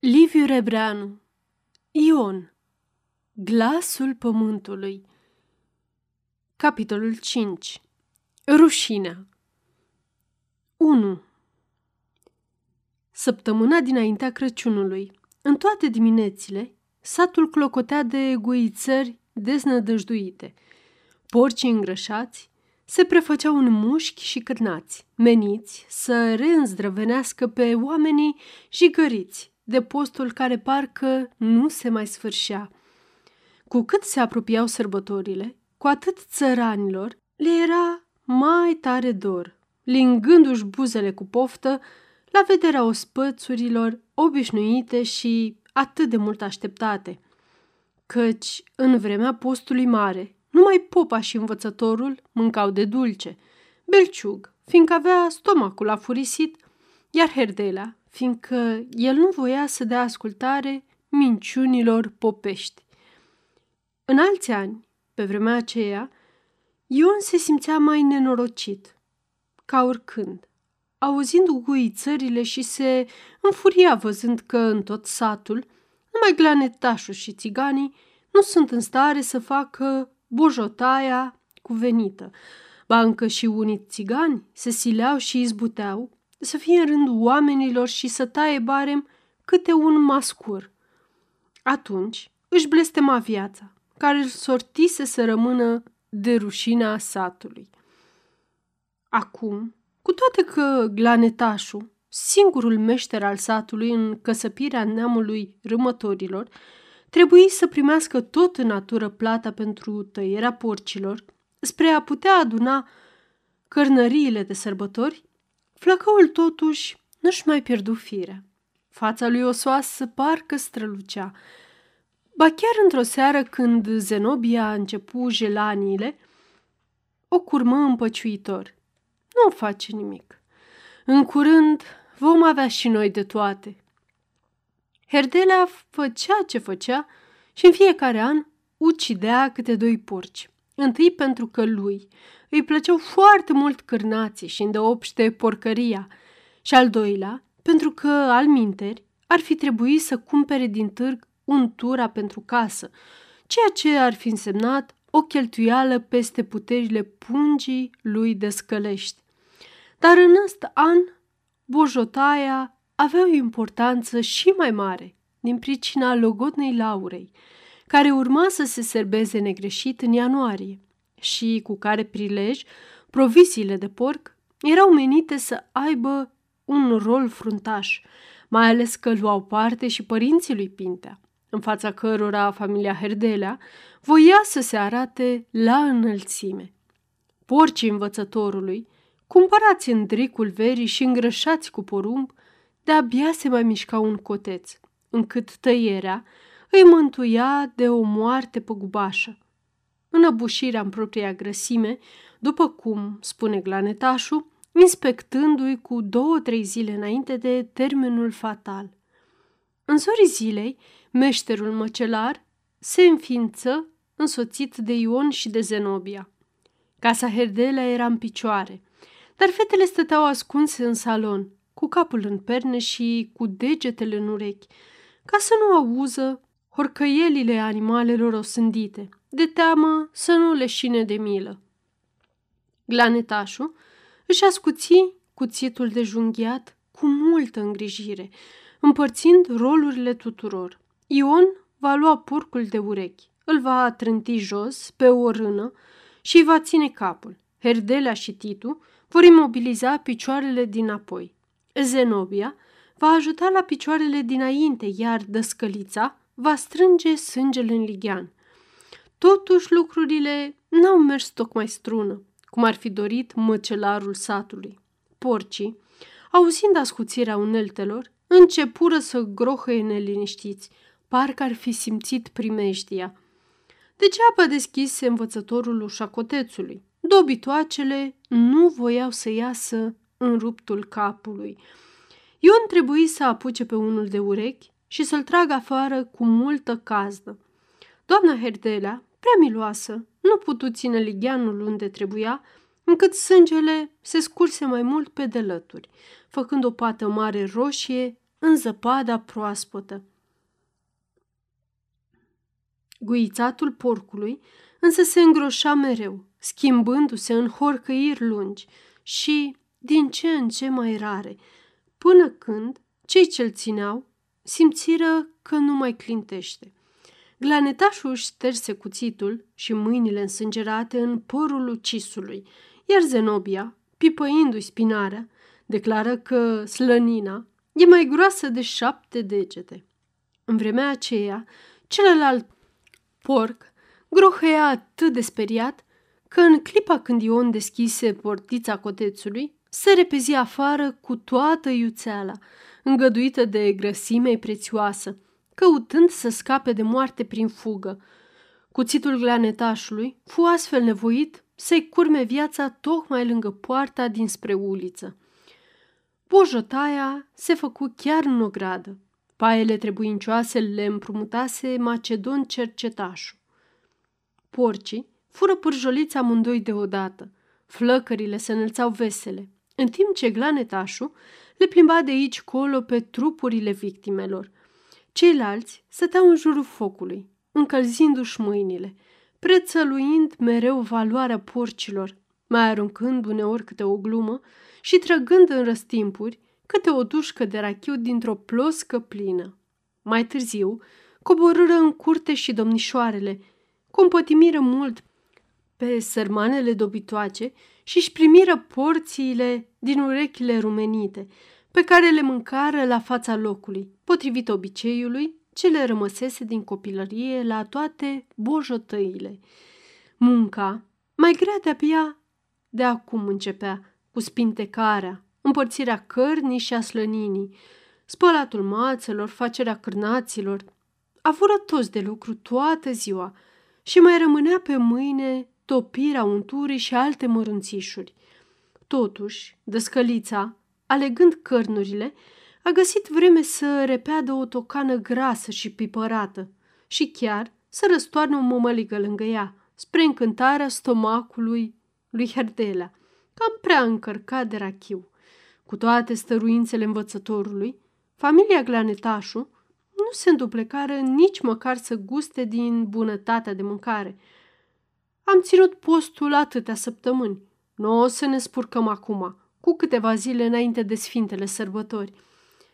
Liviu Rebreanu Ion Glasul pământului. Capitolul 5 Rușinea. 1. Săptămâna dinaintea Crăciunului, în toate diminețile, satul clocotea de guițări deznădăjduite. Porcii îngrășați se prefăceau în mușchi și cârnați, meniți să reînzdrăvenească pe oamenii jigăriți de postul care parcă nu se mai sfârșea. Cu cât se apropiau sărbătorile, cu atât țăranilor le era mai tare dor, lingându-și buzele cu poftă la vederea ospățurilor obișnuite și atât de mult așteptate. Căci, în vremea postului mare, numai popa și învățătorul mâncau de dulce, belciug, fiindcă avea stomacul afurisit, iar Herdela, fiindcă el nu voia să dea ascultare minciunilor popești. În alți ani, pe vremea aceea, Ion se simțea mai nenorocit, ca oricând, auzind guițările și se înfuria văzând că în tot satul, numai glanetașul și țiganii nu sunt în stare să facă bojotaia cuvenită, ba încă și unii țigani se sileau și izbuteau să fie în rândul oamenilor și să taie barem câte un mascur. Atunci își blestema viața, care îl sortise să rămână de rușinea satului. Acum, cu toate că glanetașul, singurul meșter al satului în căsăpirea neamului râmătorilor, trebuie să primească tot în natură plata pentru tăierea porcilor, spre a putea aduna cărnăriile de sărbători, Flăcăul totuși nu-și mai pierdu firea. Fața lui osoasă parcă strălucea. Ba chiar într-o seară când Zenobia a început gelaniile, o curmă împăciuitor. Nu face nimic. În curând vom avea și noi de toate. Herdelea făcea ce făcea și în fiecare an ucidea câte doi porci. Întâi pentru că lui îi plăceau foarte mult cârnații și îndeopște porcăria și al doilea pentru că, al minteri, ar fi trebuit să cumpere din târg un tura pentru casă, ceea ce ar fi însemnat o cheltuială peste puterile pungii lui de scălești. Dar în ăst an, bojotaia avea o importanță și mai mare din pricina logodnei Laurei, care urma să se serbeze negreșit în ianuarie și cu care prilej provisiile de porc erau menite să aibă un rol fruntaș, mai ales că luau parte și părinții lui Pintea, în fața cărora familia Herdelea voia să se arate la înălțime. Porcii învățătorului, cumpărați în dricul verii și îngrășați cu porumb, de-abia se mai mișca un coteț, încât tăierea îi mântuia de o moarte păgubașă înăbușirea în propria grăsime, după cum spune glanetașul, inspectându-i cu două-trei zile înainte de termenul fatal. În zorii zilei, meșterul măcelar se înființă însoțit de Ion și de Zenobia. Casa Herdelea era în picioare, dar fetele stăteau ascunse în salon, cu capul în perne și cu degetele în urechi, ca să nu auză horcăielile animalelor osândite – de teamă să nu leșine de milă. Glanetașul își ascuți cuțitul de junghiat cu multă îngrijire, împărțind rolurile tuturor. Ion va lua porcul de urechi, îl va trânti jos pe o rână și îi va ține capul. Herdelea și Titu vor imobiliza picioarele dinapoi. Zenobia va ajuta la picioarele dinainte, iar dăscălița va strânge sângele în lighean. Totuși lucrurile n-au mers tocmai strună, cum ar fi dorit măcelarul satului. Porcii, auzind ascuțirea uneltelor, începură să grohăie neliniștiți, parcă ar fi simțit primejdia. Degeaba deschise învățătorul ușa cotețului. Dobitoacele nu voiau să iasă în ruptul capului. Ion trebuie să apuce pe unul de urechi și să-l tragă afară cu multă cazdă. Doamna Herdelea prea miloasă, nu putu ține ligheanul unde trebuia, încât sângele se scurse mai mult pe delături, făcând o pată mare roșie în zăpada proaspătă. Guițatul porcului însă se îngroșa mereu, schimbându-se în horcăiri lungi și din ce în ce mai rare, până când cei ce-l țineau simțiră că nu mai clintește. Glanetașul își șterse cuțitul și mâinile însângerate în părul ucisului, iar Zenobia, pipăindu-i spinarea, declară că slănina e mai groasă de șapte degete. În vremea aceea, celălalt porc grohăia atât de speriat că în clipa când Ion deschise portița cotețului, se repezi afară cu toată iuțeala, îngăduită de grăsimei prețioasă, căutând să scape de moarte prin fugă. Cuțitul glanetașului fu astfel nevoit să-i curme viața tocmai lângă poarta dinspre uliță. Bojotaia se făcu chiar în ogradă. Paiele trebuincioase le împrumutase Macedon cercetașul. Porcii fură pârjoliți amândoi deodată. Flăcările se înălțau vesele, în timp ce glanetașul le plimba de aici colo pe trupurile victimelor. Ceilalți stăteau în jurul focului, încălzindu-și mâinile, prețăluind mereu valoarea porcilor, mai aruncând uneori câte o glumă și trăgând în răstimpuri câte o dușcă de rachiu dintr-o ploscă plină. Mai târziu, coborâră în curte și domnișoarele, compătimiră mult pe sărmanele dobitoace și își primiră porțiile din urechile rumenite, pe care le mâncară la fața locului, potrivit obiceiului ce le rămăsese din copilărie la toate bojotăile. Munca, mai grea de-abia de acum începea, cu spintecarea, împărțirea cărnii și a slăninii, spălatul mațelor, facerea cârnaților. Avură toți de lucru toată ziua și mai rămânea pe mâine topirea unturii și alte mărunțișuri. Totuși, dăscălița, alegând cărnurile, a găsit vreme să repeadă o tocană grasă și pipărată și chiar să răstoarnă o mămăligă lângă ea, spre încântarea stomacului lui Herdelea, cam prea încărcat de rachiu. Cu toate stăruințele învățătorului, familia Glanetașu nu se înduplecară nici măcar să guste din bunătatea de mâncare. Am ținut postul atâtea săptămâni. Nu o să ne spurcăm acum, cu câteva zile înainte de Sfintele Sărbători,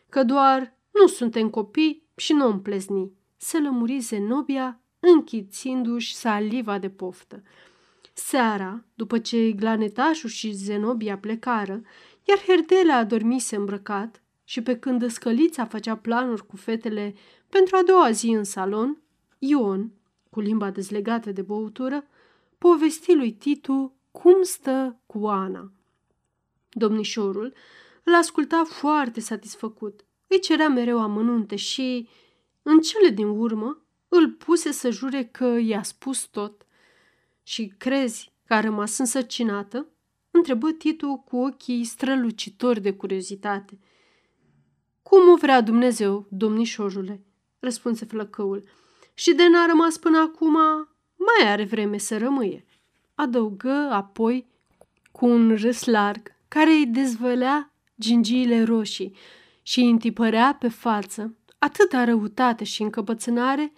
că doar nu suntem copii și nu îmi plezni, se lămuri Zenobia, închițindu-și saliva de poftă. Seara, după ce Glanetașul și Zenobia plecară, iar Herdela adormise îmbrăcat și pe când scălița făcea planuri cu fetele pentru a doua zi în salon, Ion, cu limba dezlegată de băutură, povesti lui Titu cum stă cu Ana. Domnișorul îl asculta foarte satisfăcut, îi cerea mereu amănunte și, în cele din urmă, îl puse să jure că i-a spus tot. Și crezi că a rămas însărcinată? Întrebă Titu cu ochii strălucitori de curiozitate. Cum o vrea Dumnezeu, domnișorule?" răspunse flăcăul. Și de n-a rămas până acum, mai are vreme să rămâie." Adăugă apoi cu un râs larg care îi dezvălea gingiile roșii și îi întipărea pe față atâta răutate și încăpățânare,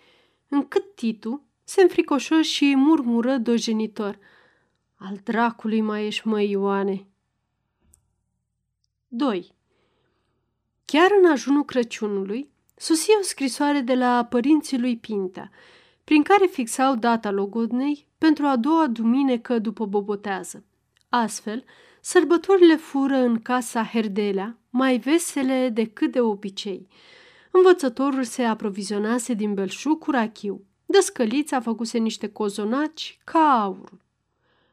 încât Titu se înfricoșă și murmură dojenitor – al dracului mai ești, măi, Ioane. 2. Chiar în ajunul Crăciunului, sosie o scrisoare de la părinții lui Pintea, prin care fixau data logodnei pentru a doua duminică după bobotează. Astfel, sărbătorile fură în casa Herdelea mai vesele decât de obicei. Învățătorul se aprovizionase din belșug cu rachiu. Dăscălița făcuse niște cozonaci ca aur.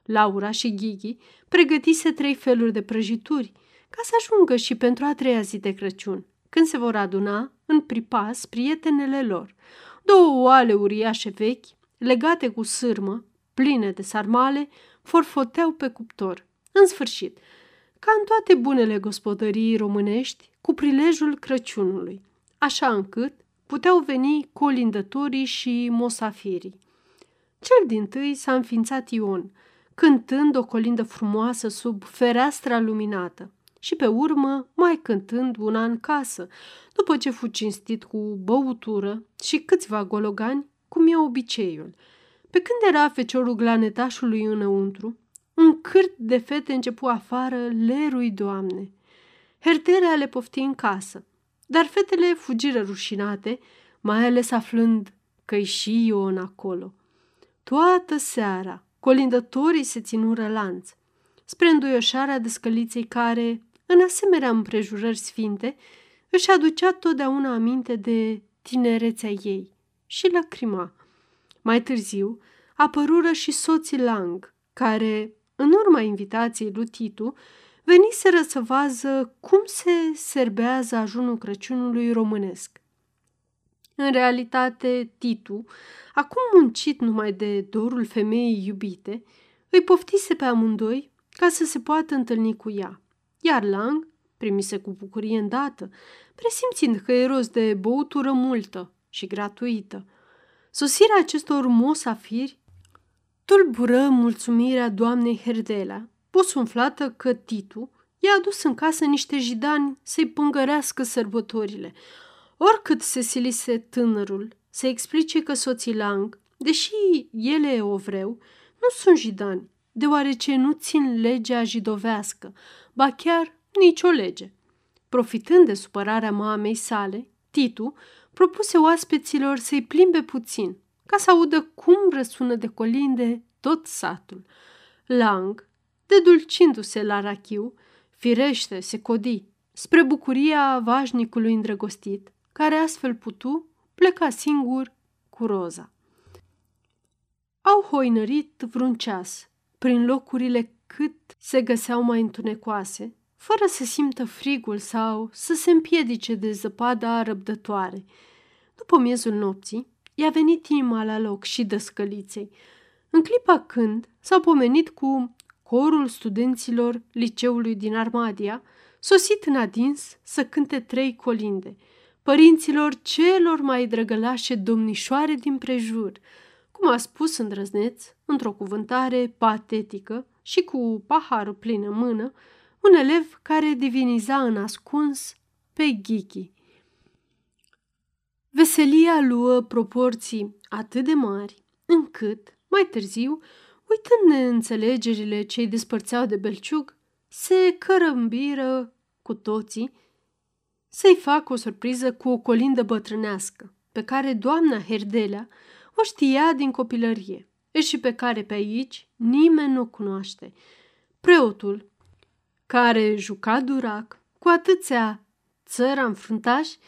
Laura și Ghighi pregătise trei feluri de prăjituri ca să ajungă și pentru a treia zi de Crăciun, când se vor aduna în pripas prietenele lor. Două oale uriașe vechi, legate cu sârmă, pline de sarmale, forfoteau pe cuptor. În sfârșit, ca în toate bunele gospodării românești, cu prilejul Crăciunului, așa încât puteau veni colindătorii și mosafirii. Cel din tâi s-a înființat Ion – cântând o colindă frumoasă sub fereastra luminată și pe urmă mai cântând una în casă, după ce fu cinstit cu băutură și câțiva gologani, cum e obiceiul. Pe când era feciorul glanetașului înăuntru, un cârt de fete începu afară lerui doamne. Herterea le pofti în casă, dar fetele fugiră rușinate, mai ales aflând că-i și Ion acolo. Toată seara, colindătorii se ținură lanț, spre înduioșarea descăliței care, în asemenea împrejurări sfinte, își aducea totdeauna aminte de tinerețea ei și lacrima. Mai târziu apărură și soții Lang, care, în urma invitației lui Titu, veniseră să vază cum se serbează ajunul Crăciunului românesc. În realitate, Titu, acum muncit numai de dorul femeii iubite, îi poftise pe amândoi ca să se poată întâlni cu ea. Iar Lang primise cu bucurie îndată, presimțind că e rost de băutură multă și gratuită. Sosirea acestor mosafiri tulbură mulțumirea doamnei Herdela, posumflată că Titu i-a adus în casă niște jidani să-i pângărească sărbătorile. Oricât se silise tânărul să explice că soții Lang, deși ele o vreau, nu sunt jidani, deoarece nu țin legea jidovească, ba chiar nicio lege. Profitând de supărarea mamei sale, Titu propuse oaspeților să-i plimbe puțin, ca să audă cum răsună de colinde tot satul. Lang, dedulcindu-se la rachiu, firește se codi, spre bucuria vașnicului îndrăgostit, care astfel putu pleca singur cu roza. Au hoinărit vreun ceas, prin locurile cât se găseau mai întunecoase, fără să simtă frigul sau să se împiedice de zăpada răbdătoare. După miezul nopții, i-a venit inima la loc și dăscăliței. În clipa când s-au pomenit cu corul studenților liceului din Armadia, sosit în adins să cânte trei colinde, părinților celor mai drăgălașe domnișoare din prejur, cum a spus îndrăzneț, într-o cuvântare patetică și cu paharul plin în mână, un elev care diviniza în ascuns pe Ghiki. Veselia luă proporții atât de mari, încât, mai târziu, uitând neînțelegerile ce îi despărțeau de belciug, se cărămbiră cu toții să-i facă o surpriză cu o colindă bătrânească, pe care doamna Herdelea o știa din copilărie și pe care pe aici nimeni nu o cunoaște. Preotul, care juca durac cu atâția țăra înfruntași,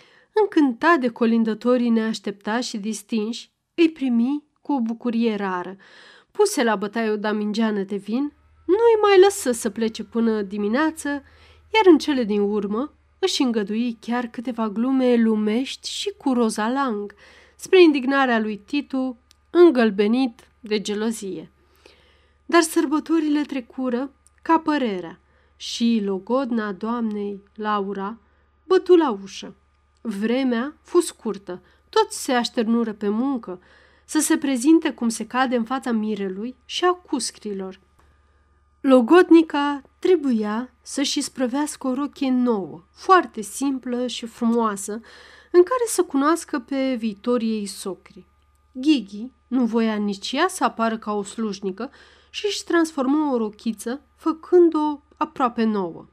încântat de colindătorii neașteptați și distinși, îi primi cu o bucurie rară. Puse la bătaie o damingeană de vin, nu îi mai lăsă să plece până dimineață, iar în cele din urmă își îngădui chiar câteva glume lumești și cu roza lang, spre indignarea lui Titu, îngălbenit de gelozie. Dar sărbătorile trecură ca părerea și logodna doamnei Laura bătu la ușă. Vremea fu scurtă, toți se așternură pe muncă, să se prezinte cum se cade în fața mirelui și a cuscrilor. Logodnica trebuia să-și sprăvească o rochie nouă, foarte simplă și frumoasă, în care să cunoască pe viitorii ei socri. Ghigi nu voia nici ea să apară ca o slujnică și își transformă o rochiță, făcând-o aproape nouă.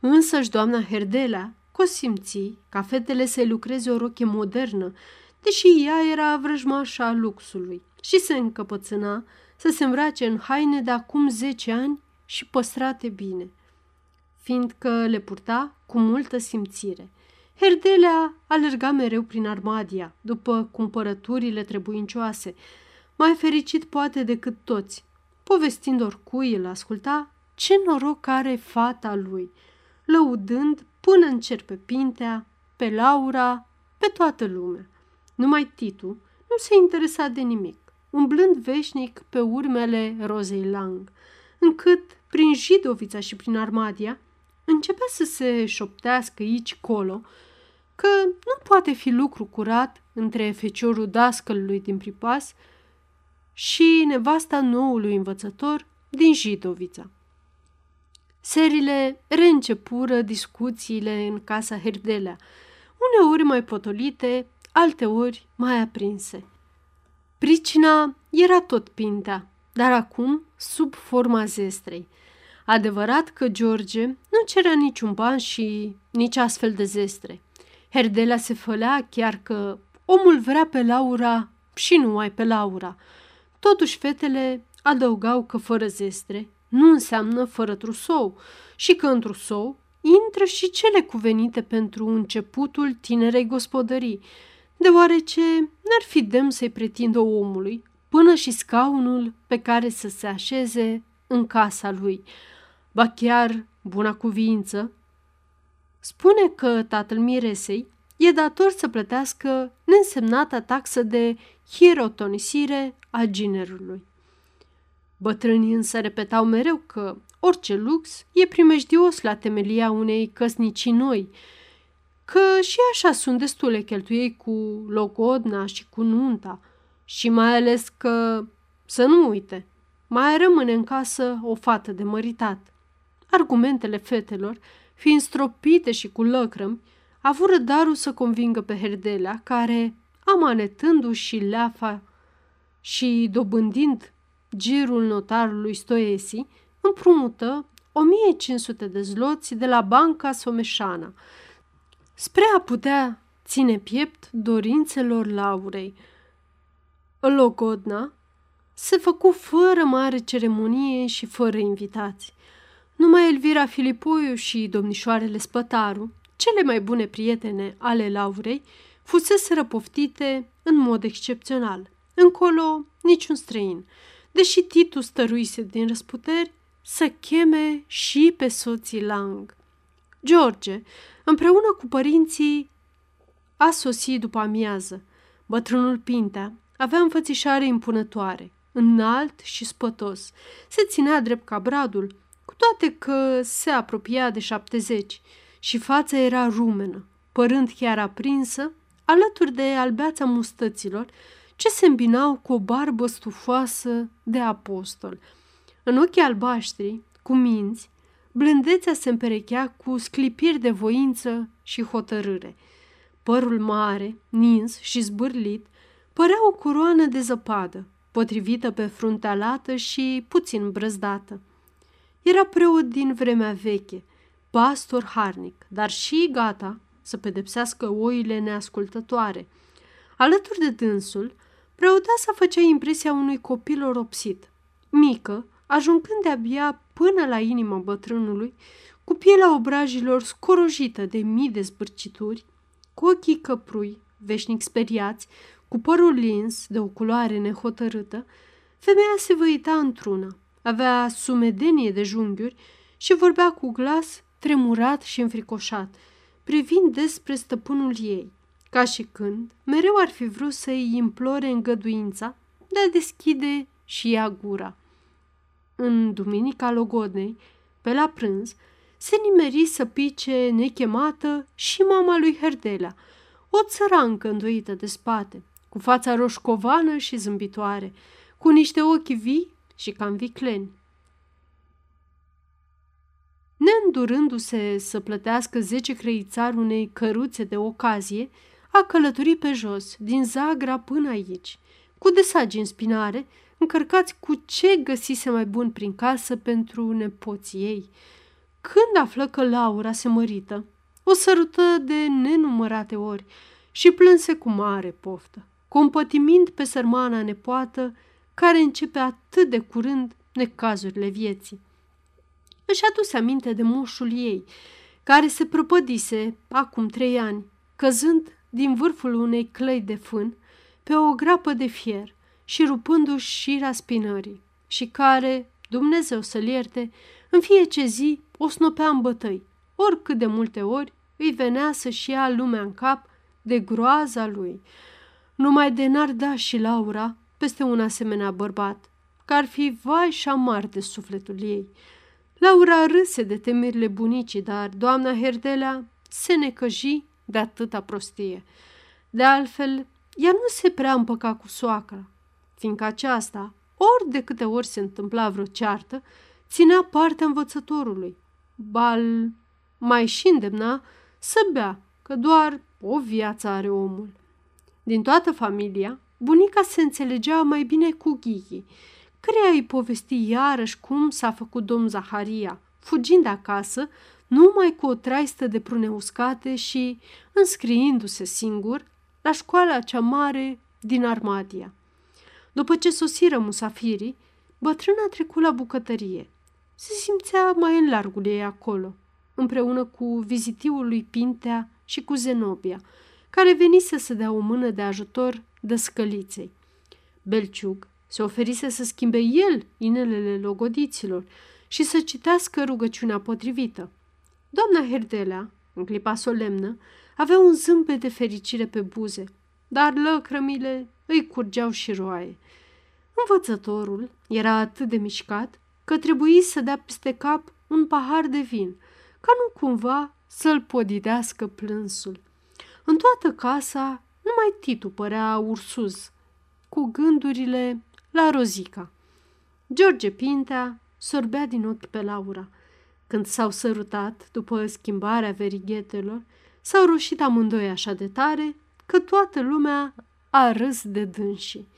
Însăși doamna Herdelea cosimți ca fetele să lucreze o roche modernă, deși ea era vrăjmașa luxului și se încăpățâna să se îmbrace în haine de acum zece ani și păstrate bine, fiindcă le purta cu multă simțire. Herdelea alerga mereu prin Armadia, după cumpărăturile trebuincioase, mai fericit poate decât toți, povestind oricui îl asculta ce noroc are fata lui, lăudând până în cer pe Pintea, pe Laura, pe toată lumea. Numai Titu nu se interesa de nimic, umblând veșnic pe urmele Rozei Lang, încât, prin Jidovița și prin Armadia, începea să se șoptească aici colo că nu poate fi lucru curat între feciorul dascălului din Pripas și nevasta noului învățător din Jidovița. Serile reîncepură discuțiile în casa Herdelea, uneori mai potolite, alteori mai aprinse. Pricina era tot pintea, dar acum sub forma zestrei. Adevărat că George nu cerea niciun ban și nici astfel de zestre. Herdelea se fălea chiar că omul vrea pe Laura și nu mai pe Laura. Totuși fetele adăugau că fără zestre nu înseamnă fără trusou și că în trusou intră și cele cuvenite pentru începutul tinerei gospodării, deoarece n-ar fi demn să-i pretindă omului până și scaunul pe care să se așeze în casa lui. Ba chiar buna cuvință spune că tatăl miresei e dator să plătească neînsemnata taxă de hirotonisire a ginerului. Bătrânii însă repetau mereu că orice lux e primejdios la temelia unei căsnicii noi, că și așa sunt destule cheltuiei cu logodna și cu nunta și mai ales că, să nu uite, mai rămâne în casă o fată de măritat. Argumentele fetelor, fiind stropite și cu lăcrămi, avură darul să convingă pe Herdelea, care, amanetându-și și leafa și dobândind girul notarului Stoesi, împrumută 1500 de zloți de la banca Someșana, spre a putea ține piept dorințelor Laurei. Logodna se făcu fără mare ceremonie și fără invitați. Numai Elvira Filipoiu și domnișoarele Spătaru, cele mai bune prietene ale Laurei, fusese răpoftite în mod excepțional. Încolo, niciun străin, deși Titu stăruise din răsputeri să cheme și pe soții Lang. George, împreună cu părinții, a sosit după amiază. Bătrânul Pintea avea înfățișare impunătoare, înalt și spătos. Se ținea drept ca bradul, cu toate că se apropia de șaptezeci și fața era rumenă, părând chiar aprinsă, alături de albeața mustăților, ce se îmbinau cu o barbă stufoasă de apostol. În ochii albaștri, cu minți, blândețea se împerechea cu sclipiri de voință și hotărâre. Părul mare, nins și zbârlit, părea o coroană de zăpadă, potrivită pe fruntea lată și puțin brăzdată. Era preot din vremea veche, pastor harnic, dar și gata să pedepsească oile neascultătoare. Alături de dânsul, preoteasa făcea impresia unui copil oropsit, mică, ajungând de-abia până la inima bătrânului, cu pielea obrajilor scorojită de mii de zbârcituri, cu ochii căprui, veșnic speriați, cu părul lins de o culoare nehotărâtă, femeia se văita într-una, avea sumedenie de junghiuri și vorbea cu glas tremurat și înfricoșat, privind despre stăpânul ei, ca și când mereu ar fi vrut să-i implore îngăduința de a deschide și ea gura. În duminica logodnei, pe la prânz, se nimeri să pice nechemată și mama lui Herdela, o țărancă îndoită de spate, cu fața roșcovană și zâmbitoare, cu niște ochi vii și cam vicleni. Neîndurându-se să plătească zece creițari unei căruțe de ocazie, a călătorit pe jos, din Zagra până aici, cu desagi în spinare, încărcați cu ce găsise mai bun prin casă pentru nepoții ei. Când află că Laura se mărită, o sărută de nenumărate ori și plânse cu mare poftă, compătimind pe sărmana nepoată care începe atât de curând necazurile vieții. Își aduse aminte de moșul ei, care se prăpădise acum trei ani, căzând din vârful unei clăi de fân pe o grapă de fier și rupându-și șira spinării, și care, Dumnezeu să-l ierte, în fiecare zi o snopea în bătăi, oricât de multe ori îi venea să-și ia lumea în cap de groaza lui. Numai de n-ar da și Laura peste un asemenea bărbat, că ar fi vai și amar de sufletul ei. Laura râse de temerile bunicii, dar doamna Herdelea se necăji de atâta prostie. De altfel, ea nu se prea împăca cu soacra, fiindcă aceasta, ori de câte ori se întâmpla vreo ceartă, ținea partea învățătorului, bal mai și îndemna să bea, că doar o viață are omul. Din toată familia, bunica se înțelegea mai bine cu Ghighi, căreia îi povesti iarăși cum s-a făcut domn Zaharia, fugind acasă numai cu o traistă de prune uscate și înscriindu-se singur la școala cea mare din Armadia. După ce sosiră musafirii, bătrâna trecut la bucătărie. Se simțea mai în largul ei acolo, împreună cu vizitiul lui Pintea și cu Zenobia, care venise să dea o mână de ajutor dăscăliței. Belciug se oferise să schimbe el inelele logodiților și să citească rugăciunea potrivită. Doamna Herdelea, în clipa solemnă, avea un zâmbet de fericire pe buze, dar lăcrămile îi curgeau și roaie. Învățătorul era atât de mișcat că trebuie să dea peste cap un pahar de vin, ca nu cumva să-l podidească plânsul. În toată casa, numai Titu părea ursuz, cu gândurile la Rozica. George Pintea sorbea din ochi pe Laura. Când s-au sărutat, după schimbarea verighetelor, s-au rușit amândoi așa de tare că toată lumea a râs de dânsii.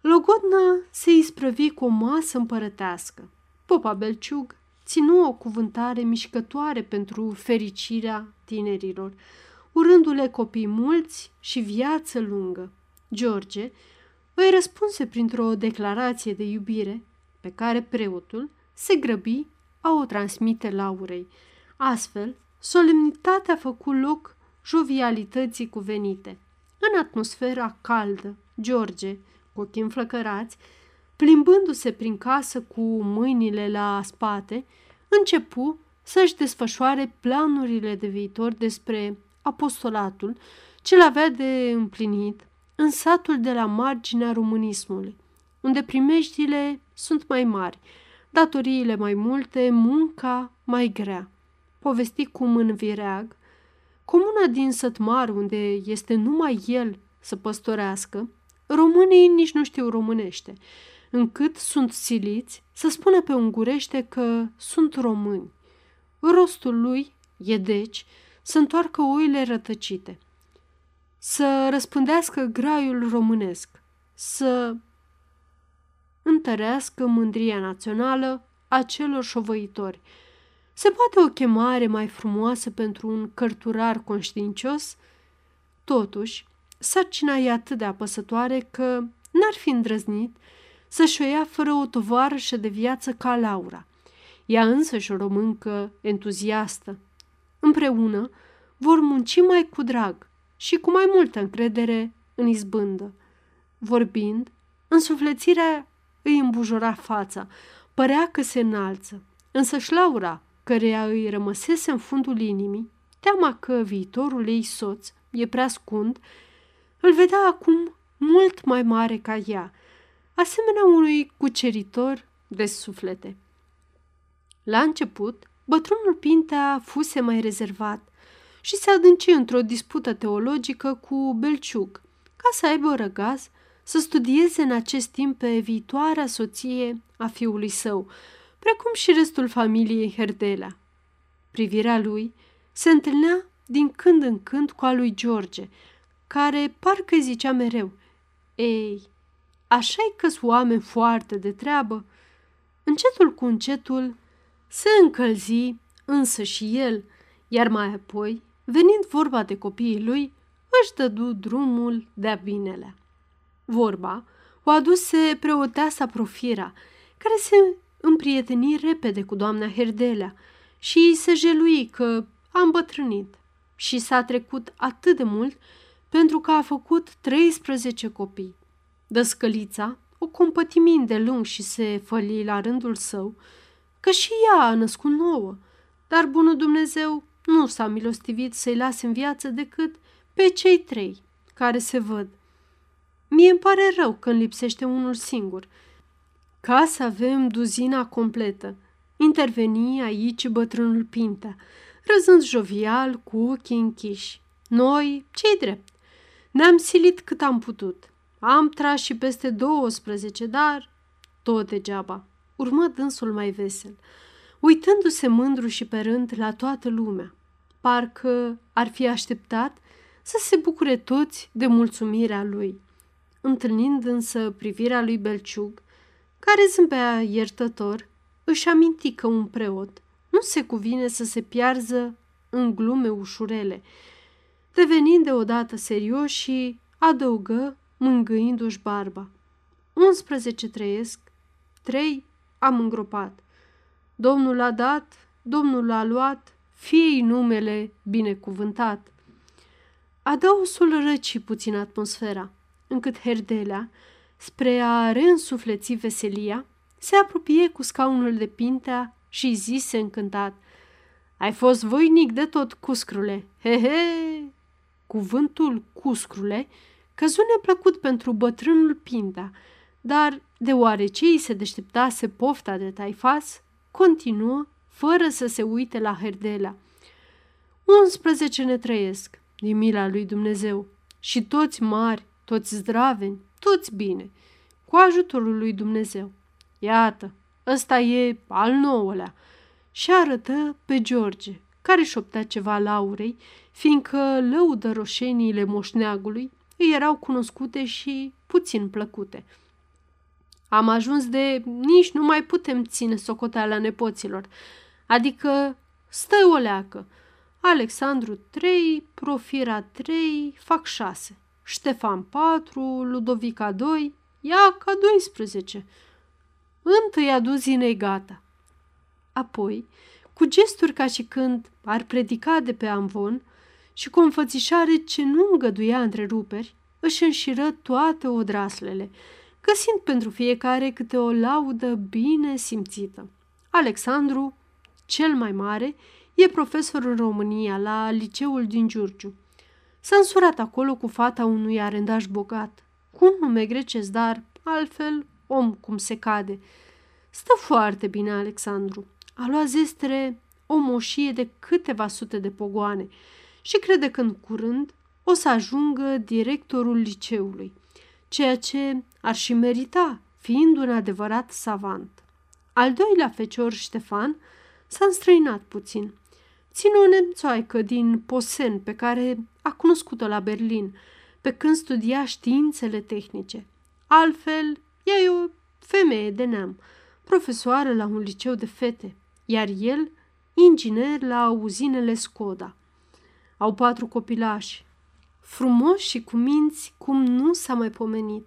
Logodna se isprăvi cu o masă împărătească. Popa Belciug ținu o cuvântare mișcătoare pentru fericirea tinerilor, urându-le copii mulți și viață lungă. George îi răspunse printr-o declarație de iubire pe care preotul se grăbi a o transmite Laurei. Astfel, solemnitatea a făcut loc jovialității cuvenite. În atmosfera caldă, George, cu ochii înflăcărați, plimbându-se prin casă cu mâinile la spate, începu să-și desfășoare planurile de viitor despre apostolatul ce l-avea de împlinit în satul de la marginea românismului, unde primejdile sunt mai mari, datoriile mai multe, munca mai grea. Povesti cum în Vireag, comuna din Sătmar, unde este numai el să păstorească, românii nici nu știu românește, încât sunt siliți să spună pe ungurește că sunt români. Rostul lui e deci să întoarcă oile rătăcite, să răspândească graiul românesc, să întărească mândria națională a celor șovăitori. Se poate o chemare mai frumoasă pentru un cărturar conștiincios? Totuși, sarcina e atât de apăsătoare că n-ar fi îndrăznit să-și o ia fără o tovarășă de viață ca Laura. Ea însăși o româncă entuziastă. Împreună vor munci mai cu drag și cu mai multă încredere în izbândă. Vorbind, însuflețirea îi îmbujora fața, părea că se înalță, însă și Laura, căreia îi rămăsese în fundul inimii, teama că viitorul ei soț e prea scund, îl vedea acum mult mai mare ca ea, asemenea unui cuceritor de suflete. La început, bătrânul Pintea fuse mai rezervat și se adânci într-o dispută teologică cu Belciug, ca să aibă răgaz să studieze în acest timp pe viitoarea soție a fiului său, precum și restul familiei Herdelea. Privirea lui se întâlnea din când în când cu a lui George, care parcă zicea mereu, Ei, așa-i că oameni foarte de treabă. Încetul cu încetul se încălzi însă și el, iar mai apoi, venind vorba de copiii lui, își dădu drumul de-a binelea. Vorba o aduse preoteasa Profira, care se împrieteni repede cu doamna Herdelea și se jelui că a îmbătrânit și s-a trecut atât de mult pentru că a făcut 13 copii. Dăscălița o compătimind de lung și se făli la rândul său, că și ea a născut nouă, dar bunul Dumnezeu nu s-a milostivit să-i lase în viață decât pe cei trei care se văd. Mie îmi pare rău când lipsește unul singur. Ca să avem duzina completă. Interveni aici bătrânul Pinta, răzând jovial cu ochii închiși. Noi, cei drept, ne-am silit cât am putut. Am tras și peste 12, dar tot degeaba. Urmă dânsul mai vesel. uitându-se mândru și pe rând la toată lumea. Parcă ar fi așteptat să se bucure toți de mulțumirea lui. Întâlnind însă privirea lui Belciug, care zâmbea iertător, își aminti că un preot nu se cuvine să se piarză în glume ușurele. Devenind deodată serios și adăugă, mângâindu-și barba. 11 trăiesc, trei am îngropat. Domnul a dat, Domnul a luat, fie numele binecuvântat. Adăusul răci puțin atmosfera, încât Herdelea, spre a reînsufleți veselia, se apropie cu scaunul de pintea și zise încântat, Ai fost voinic de tot, cuscrule, he, he! Cuvântul cuscrule căzu neplăcut pentru bătrânul Pinta, dar, deoarece îi se deșteptase pofta de taifas, continuă fără să se uite la Herdela. 11 ne trăiesc, din mila lui Dumnezeu, și toți mari, toți zdraveni, toți bine, cu ajutorul lui Dumnezeu. Iată, ăsta e al nouălea. Și arătă pe George, care șoptea ceva laurei, fiindcă lăudă roșeniile moșneagului îi erau cunoscute și puțin plăcute. Am ajuns de nici nu mai putem ține socoteala nepoților, adică stă o leacă. Alexandru 3, Profira 3, fac 6, Ștefan 4, Ludovica 2, Iaca 12. Întâia duzinei gata. Apoi, cu gesturi ca și când ar predica de pe amvon și cu o înfățișare ce nu îngăduia întreruperi, își înșiră toate odraslele, găsind pentru fiecare câte o laudă bine simțită. Alexandru, cel mai mare, e profesor în România, la liceul din Giurgiu. S-a însurat acolo cu fata unui arendaș bogat, cu un nume grecesc, dar altfel om cum se cade. Stă foarte bine Alexandru. A luat zestre o moșie de câteva sute de pogoane și crede că în curând o să ajungă directorul liceului, ceea ce ar și merita, fiind un adevărat savant. Al doilea fecior, Ștefan, s-a înstrăinat puțin. Ține o nemțoaică din Posen pe care a cunoscut-o la Berlin, pe când studia științele tehnice. Altfel, ea e o femeie de neam, profesoară la un liceu de fete, iar el inginer la uzinele Skoda. Au patru copilași, frumoși și cu minți cum nu s-a mai pomenit.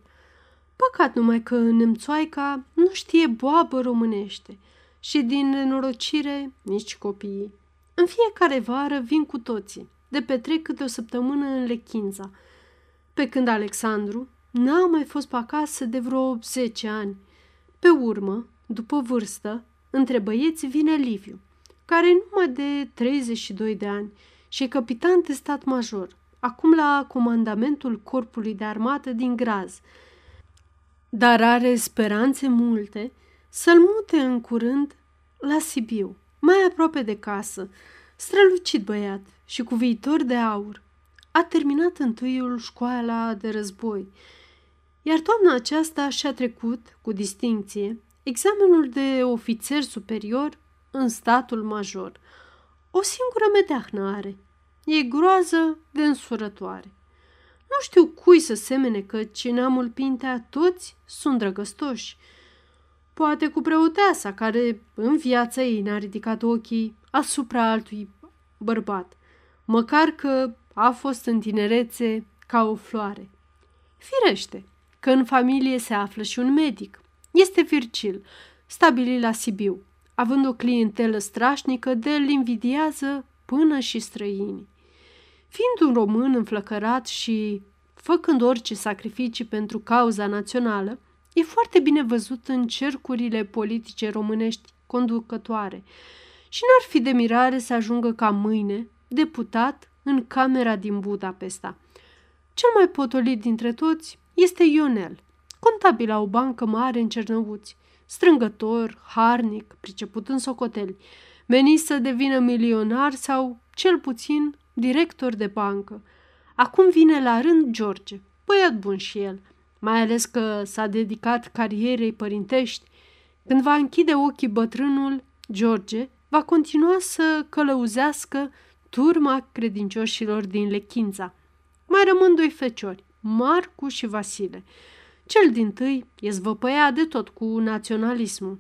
Păcat numai că nemțoaica nu știe boabă românește și din nenorocire nici copiii. În fiecare vară vin cu toții, de petrec câte o săptămână în Lechinza, pe când Alexandru n-a mai fost pe acasă de vreo 10 ani. Pe urmă, după vârstă, între băieți vine Liviu, care e numai de 32 de ani și e capitan de stat major, acum la comandamentul corpului de armată din Graz, dar are speranțe multe să-l mute în curând la Sibiu, mai aproape de casă, strălucit băiat și cu viitor de aur. A terminat întâiul școala de război, iar toamna aceasta și-a trecut, cu distinție, examenul de ofițer superior în statul major. O singură medeahnă are. E groază de însurătoare. Nu știu cui să semene că neamul Pintea toți sunt drăgăstoși. Poate cu preoteasa care în viața ei n-a ridicat ochii asupra altui bărbat, măcar că a fost în tinerețe ca o floare. Firește că în familie se află și un medic. Este Virgil, stabilit la Sibiu, având o clientelă strașnică de îl invidiază până și străinii. Fiind un român înflăcărat și făcând orice sacrificii pentru cauza națională, e foarte bine văzut în cercurile politice românești conducătoare și n-ar fi de mirare să ajungă ca mâine deputat în Camera din Budapesta. Cel mai potolit dintre toți este Ionel, contabil la o bancă mare în Cernăuți, strângător, harnic, priceput în socoteli, menit să devină milionar sau, cel puțin, director de bancă. Acum vine la rând George, băiat bun și el, mai ales că s-a dedicat carierei părintești. Când va închide ochii bătrânul, George va continua să călăuzească turma credincioșilor din Lechința. Mai rămân doi feciori, Marcu și Vasile. Cel din tâi e zvăpăia de tot cu naționalismul.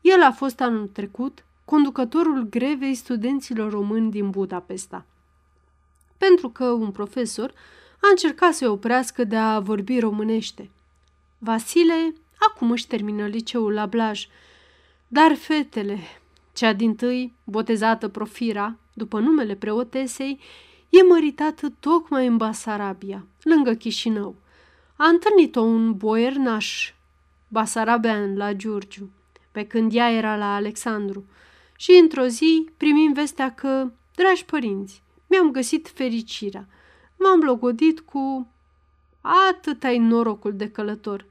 El a fost anul trecut conducătorul grevei studenților români din Budapesta. Pentru că un profesor a încercat să-i oprească de a vorbi românește. Vasile acum își termină liceul la Blaj, dar fetele, cea din tâi, botezată Profira, după numele preotesei, e măritată tocmai în Basarabia, lângă Chișinău. A întâlnit-o un boiernaș basarabean la Giurgiu, pe când ea era la Alexandru, și într-o zi primim vestea că, dragi părinți, mi-am găsit fericirea. M-am logodit cu atât ai norocul de călător.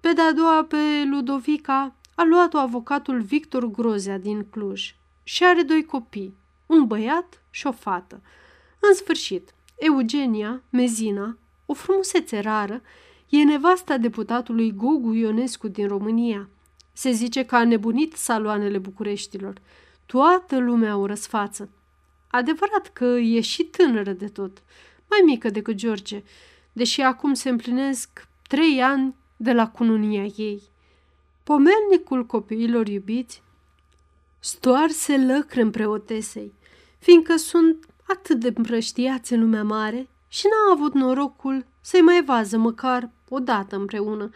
Pe de-a doua, pe Ludovica, a luat-o avocatul Victor Grozea din Cluj și are doi copii, un băiat și o fată. În sfârșit, Eugenia, Mezina, o frumusețe rară, e nevasta deputatului Gogu Ionescu din România. Se zice că a nebunit saloanele Bucureștilor. Toată lumea o răsfață. Adevărat că e și tânără de tot, mai mică decât George, deși acum se împlinesc trei ani de la cununia ei. Pomelnicul copiilor iubiți stoarse lăcră preotesei, fiindcă sunt atât de împrăștiați în lumea mare și n-a avut norocul să-i mai vază măcar o dată împreună,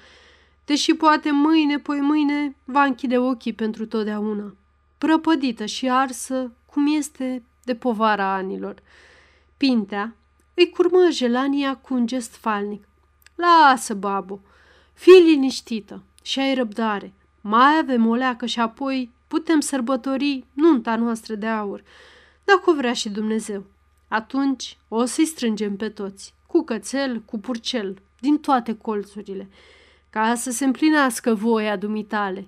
deși poate mâine, poi mâine, va închide ochii pentru totdeauna, prăpădită și arsă, cum este de povara anilor. Pintea îi curmă jelania cu un gest falnic. Lasă, babo, fii liniștită și ai răbdare. Mai avem o leacă și apoi putem sărbători nunta noastră de aur, dacă o vrea și Dumnezeu. Atunci o să-i strângem pe toți, cu cățel, cu purcel, din toate colțurile, ca să se împlinească voia dumitale.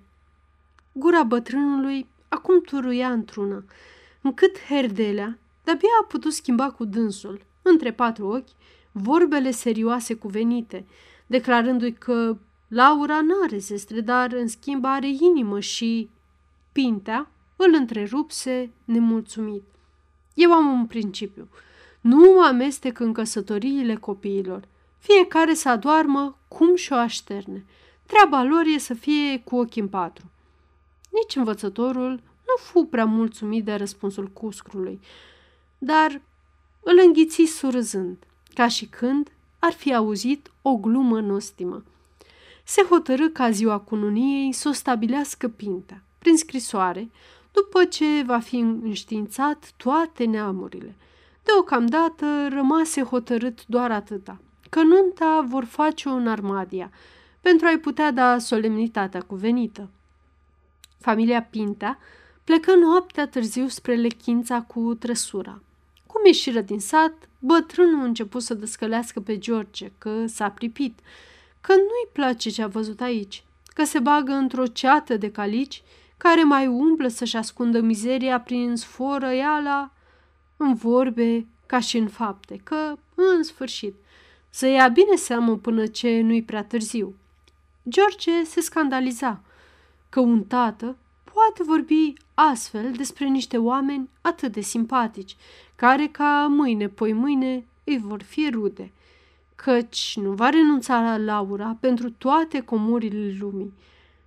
Gura bătrânului acum turuia într-una, încât Herdelea de-abia a putut schimba cu dânsul, între patru ochi, vorbele serioase cuvenite, declarându-i că Laura n-are zestre, dar în schimb are inimă și... Pintea îl întrerupse nemulțumit. Eu am un principiu. Nu mă amestec în căsătoriile copiilor. Fiecare să adoarmă cum și-o așterne. Treaba lor e să fie cu ochii în patru. Nici învățătorul nu fu prea mulțumit de răspunsul cuscrului, dar îl înghiți surâzând, ca și când ar fi auzit o glumă nostimă. Se hotărâ ca ziua cununiei să o stabilească pinta, prin scrisoare, după ce va fi înștiințat toate neamurile. Deocamdată rămase hotărât doar atâta, că nunta vor face-o în Armadia, pentru a-i putea da solemnitatea cuvenită. Familia Pinta plecă noaptea târziu spre Lechința cu trăsura. Cum ieșiră din sat, bătrânul a început să descălească pe George, că s-a pripit, că nu-i place ce a văzut aici, că se bagă într-o ceată de calici care mai umblă să-și ascundă mizeria prin sforăiala în vorbe ca și în fapte, că, în sfârșit, să ia bine seamă până ce nu-i prea târziu. George se scandaliza că un tată poate vorbi astfel despre niște oameni atât de simpatici, care ca mâine, poi mâine, îi vor fi rude, căci nu va renunța la Laura pentru toate comorile lumii.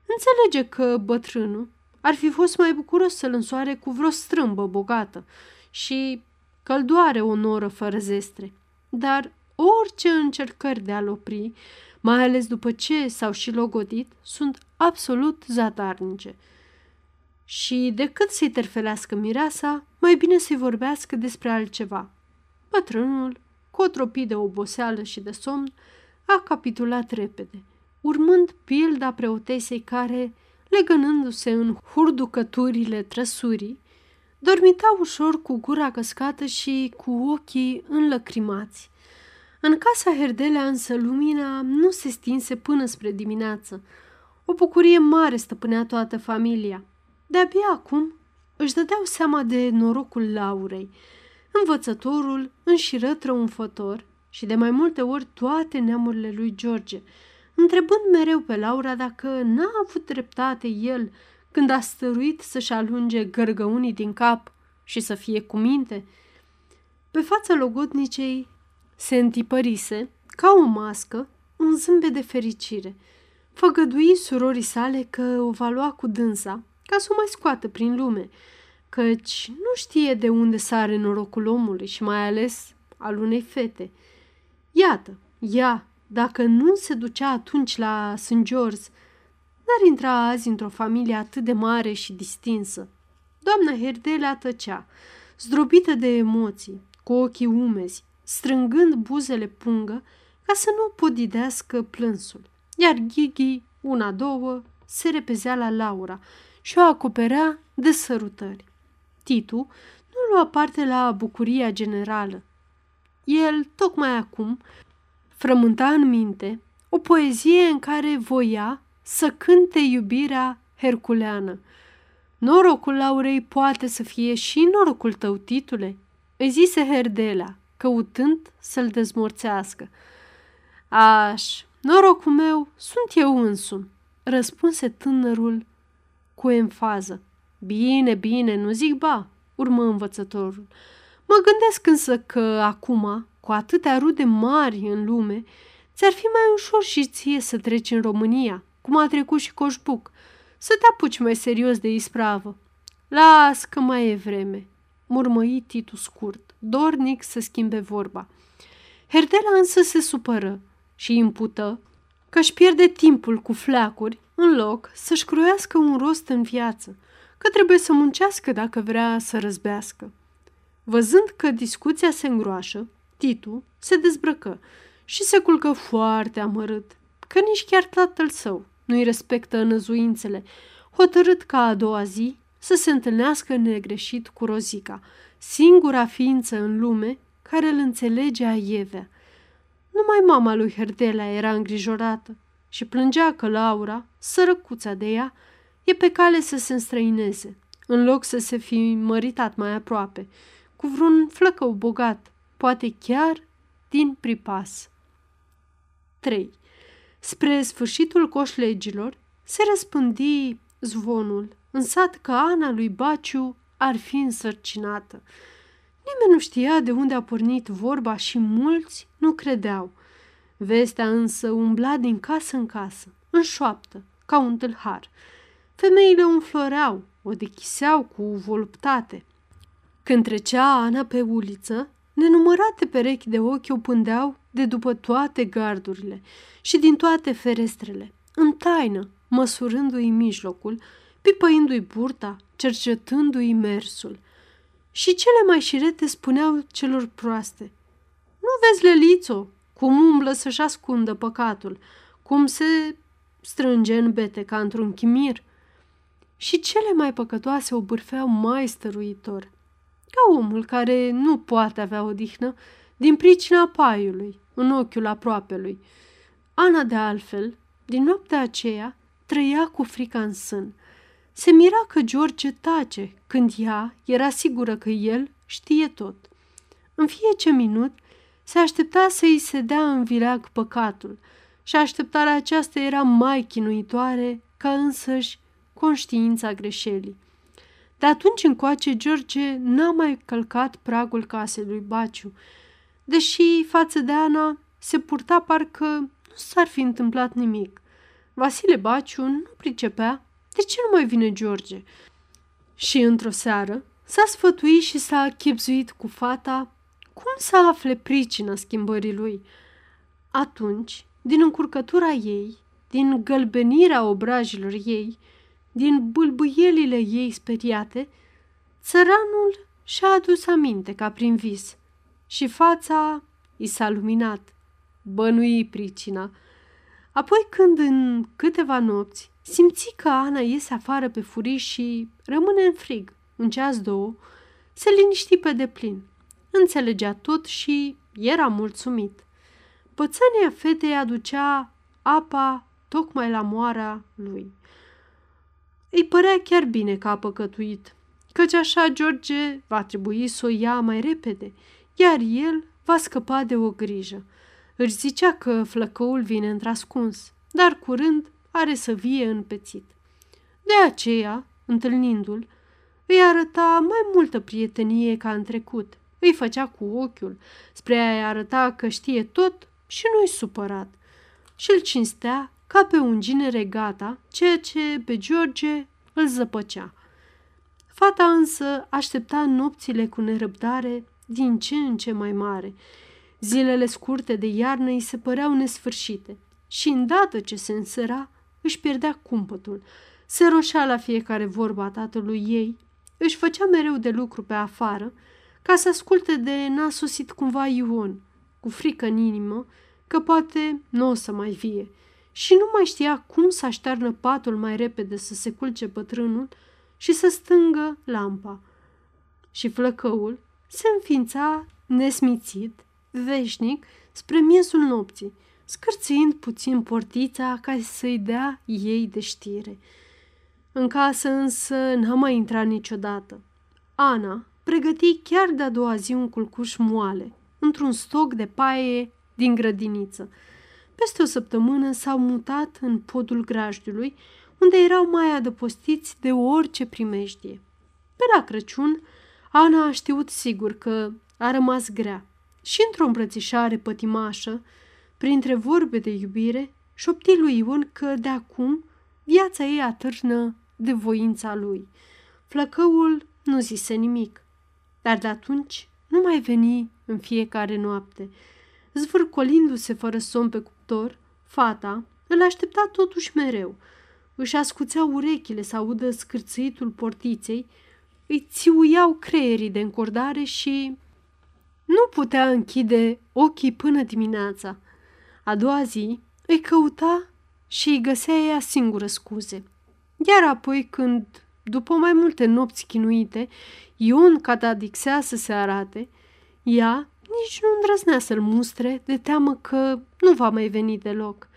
Înțelege că bătrânul ar fi fost mai bucuros să-l însoare cu vreo strâmbă bogată și căldoare o noră fără zestre. Dar orice încercări de a-l opri, mai ales după ce s-au și logodit, sunt absolut zadarnice. Și decât să-i terfelească mireasa, mai bine să-i vorbească despre altceva. Bătrânul, cu o tropie de oboseală și de somn, a capitulat repede, urmând pilda preotesei care legănându-se în hurducăturile trăsurii, dormita ușor cu gura căscată și cu ochii înlăcrimați. În casa Herdelea însă lumina nu se stinse până spre dimineață. O bucurie mare stăpânea toată familia. De-abia acum își dădeau seama de norocul Laurei. Învățătorul înșiră trăunfător și de mai multe ori toate neamurile lui George – întrebând mereu pe Laura dacă n-a avut dreptate el când a stăruit să-și alunge gărgăunii din cap și să fie cu minte? Pe fața logodnicei se întipărise, ca o mască, un zâmbet de fericire. Făgădui surorii sale că o va lua cu dânsa ca să o mai scoată prin lume, căci nu știe de unde sare norocul omului și mai ales al unei fete. Iată, ea, dacă nu se ducea atunci la St. George, n-ar intra azi într-o familie atât de mare și distinsă. Doamna Herdelea tăcea, zdrobită de emoții, cu ochii umezi, strângând buzele pungă ca să nu podidească plânsul. Iar Ghighi, una, două, se repezea la Laura și o acoperea de sărutări. Titu nu lua parte la bucuria generală. El, tocmai acum, frământa în minte o poezie în care voia să cânte iubirea herculeană. Norocul Laurei poate să fie și norocul tău, titule, îi zise Herdela, căutând să-l dezmorțească. Aș, norocul meu sunt eu însumi, răspunse tânărul cu enfază. Bine, bine, nu zic ba, urmă învățătorul. Mă gândesc însă că acum, cu atâtea rude mari în lume, ți-ar fi mai ușor și ție să treci în România, cum a trecut și Coșbuc, să te apuci mai serios de ispravă. Las că mai e vreme, murmăi Titu scurt, dornic să schimbe vorba. Herdela însă se supără și impută că își pierde timpul cu fleacuri în loc să-și croiască un rost în viață, că trebuie să muncească dacă vrea să răzbească. Văzând că discuția se îngroașă, Titu se dezbrăcă și se culcă foarte amărât, că nici chiar tatăl său nu-i respectă năzuințele, hotărât ca a doua zi să se întâlnească negreșit cu Rozica, singura ființă în lume care îl înțelegea Ievea. Numai mama lui Herdela era îngrijorată și plângea că Laura, sărăcuța de ea, e pe cale să se înstrăineze, în loc să se fi măritat mai aproape, cu vreun flăcău bogat, poate chiar din pripas. 3. Spre sfârșitul coșlegilor se răspândi zvonul în sat că Ana lui Baciu ar fi însărcinată. Nimeni nu știa de unde a pornit vorba și mulți nu credeau. Vestea însă umbla din casă în casă, în șoaptă, ca un tâlhar. Femeile înfloreau, o dechiseau cu voluptate. Când trecea Ana pe uliță, nenumărate perechi de ochi o pândeau de după toate gardurile și din toate ferestrele, în taină, măsurându-i mijlocul, pipăindu-i burta, cercetându-i mersul. Și cele mai șirete spuneau celor proaste, Nu vezi, Lelițo, cum umblă să-și ascundă păcatul, cum se strânge în bete ca într-un chimir. Și cele mai păcătoase o bârfeau mai stăruitor, ca omul care nu poate avea odihnă din pricina paiului în ochiul aproapelui. Ana, de altfel, din noaptea aceea, trăia cu frica în sân. Se mira că George tace când ea era sigură că el știe tot. În fiecare minut se aștepta să îi se dea în vileag păcatul și așteptarea aceasta era mai chinuitoare ca însăși conștiința greșelii. De atunci încoace, George n-a mai călcat pragul casei lui Baciu, deși față de Ana se purta parcă nu s-ar fi întâmplat nimic. Vasile Baciu nu pricepea de ce nu mai vine George. Și într-o seară s-a sfătuit și s-a chipzuit cu fata cum să afle pricina schimbării lui. Atunci, din încurcătura ei, din gălbenirea obrajilor ei, din bâlbâielile ei speriate, țăranul și-a adus aminte ca prin vis și fața i s-a luminat. Bănui pricina. Apoi când în câteva nopți simți că Ana iese afară pe furiș și rămâne în frig, un ceas două, se liniști pe deplin. Înțelegea tot și era mulțumit. Pățania fetei aducea apa tocmai la moara lui. Îi părea chiar bine că a păcătuit, căci așa George va trebui să o ia mai repede, iar el va scăpa de o grijă. Își zicea că flăcăul vine într-ascuns, dar curând are să vie în pețit. De aceea, întâlnindu-l, îi arăta mai multă prietenie ca în trecut. Îi făcea cu ochiul, spre a-i arăta că știe tot și nu-i supărat. Și îl cinstea ca pe un ginere gata, ceea ce pe George îl zăpăcea. Fata însă aștepta nopțile cu nerăbdare din ce în ce mai mare. Zilele scurte de iarnă îi se păreau nesfârșite și îndată ce se însăra, își pierdea cumpătul. Se roșea la fiecare vorba a tatălui ei, își făcea mereu de lucru pe afară, ca să asculte de n-a sosit cumva Ion, cu frică în inimă, că poate nu o să mai vie. Și nu mai știa cum să aștearnă patul mai repede să se culce bătrânul și să stângă lampa. Și flăcăul se înființa nesmițit, veșnic, spre miezul nopții, scârțind puțin portița ca să-i dea ei de știre. În casă însă n-a mai intrat niciodată. Ana pregăti chiar de-a doua zi un culcuș moale, într-un stoc de paie din grădiniță. Peste o săptămână s-au mutat în podul grajdului, unde erau mai adăpostiți de orice primejdie. Pe la Crăciun, Ana a știut sigur că a rămas grea și într-o îmbrățișare pătimașă, printre vorbe de iubire, șopti lui Ion că de acum viața ei atârnă de voința lui. Flăcăul nu zise nimic, dar de atunci nu mai veni în fiecare noapte. Zvârcolindu-se fără somn pe cuptor, fata îl aștepta totuși mereu. Își ascuțea urechile să audă scârțâitul portiței, îi țiuiau creierii de încordare și nu putea închide ochii până dimineața. A doua zi îi căuta și îi găsea ea singură scuze. Iar apoi, când, după mai multe nopți chinuite, Ion catadixea să se arate, ea nici nu îndrăznea să-l mustre de teamă că nu va mai veni deloc.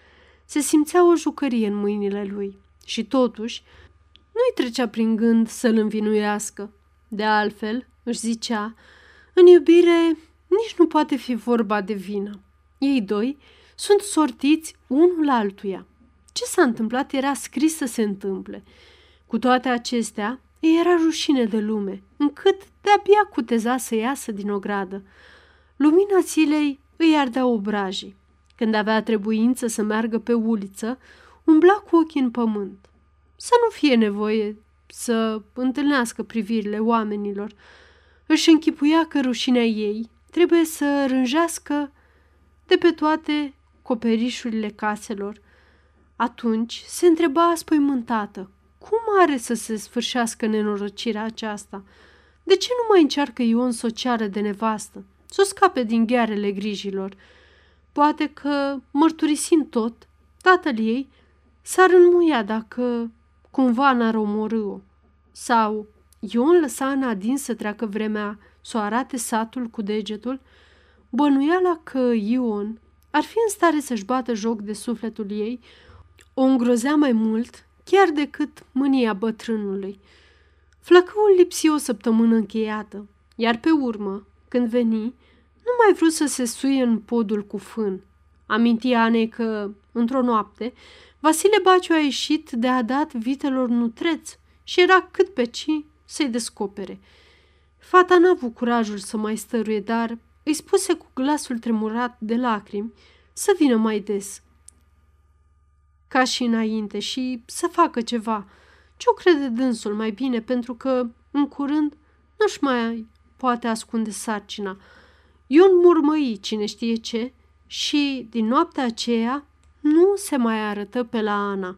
Se simțea o jucărie în mâinile lui și totuși nu-i trecea prin gând să-l învinuiască. De altfel, își zicea, în iubire nici nu poate fi vorba de vină. Ei doi sunt sortiți unul altuia. Ce s-a întâmplat era scris să se întâmple. Cu toate acestea, îi era rușine de lume, încât de-abia cuteza să iasă din ogradă. Lumina zilei îi ardea obrajii. Când avea trebuință să meargă pe uliță, umbla cu ochii în pământ. Să nu fie nevoie să întâlnească privirile oamenilor. Își închipuia că rușinea ei trebuie să rânjească de pe toate coperișurile caselor. Atunci se întreba spăimântată, cum are să se sfârșească nenorocirea aceasta? De ce nu mai încearcă Ion să o ceară de nevastă, să o scape din ghearele grijilor? Poate că, mărturisind tot, tatăl ei s-ar înmuia dacă cumva n-ar omorâ-o. Sau Ion lăsa în adin să treacă vremea să o arate satul cu degetul, bănuiala că Ion ar fi în stare să-și bată joc de sufletul ei, o îngrozea mai mult chiar decât mânia bătrânului. Flăcăul lipsi o săptămână încheiată, iar pe urmă, când veni, nu mai vrut să se suie în podul cu fân. Aminti Anei că, într-o noapte, Vasile Baciu a ieșit de a dat vitelor nutreți și era cât pe ci să-i descopere. Fata n-a avut curajul să mai stăruie, dar îi spuse cu glasul tremurat de lacrimi să vină mai des. Ca și înainte și să facă ceva. Ce-o crede dânsul mai bine, pentru că, în curând, nu-și mai poate ascunde sarcina. Ion murmăi cine știe ce și, din noaptea aceea, nu se mai arătă pe la Ana.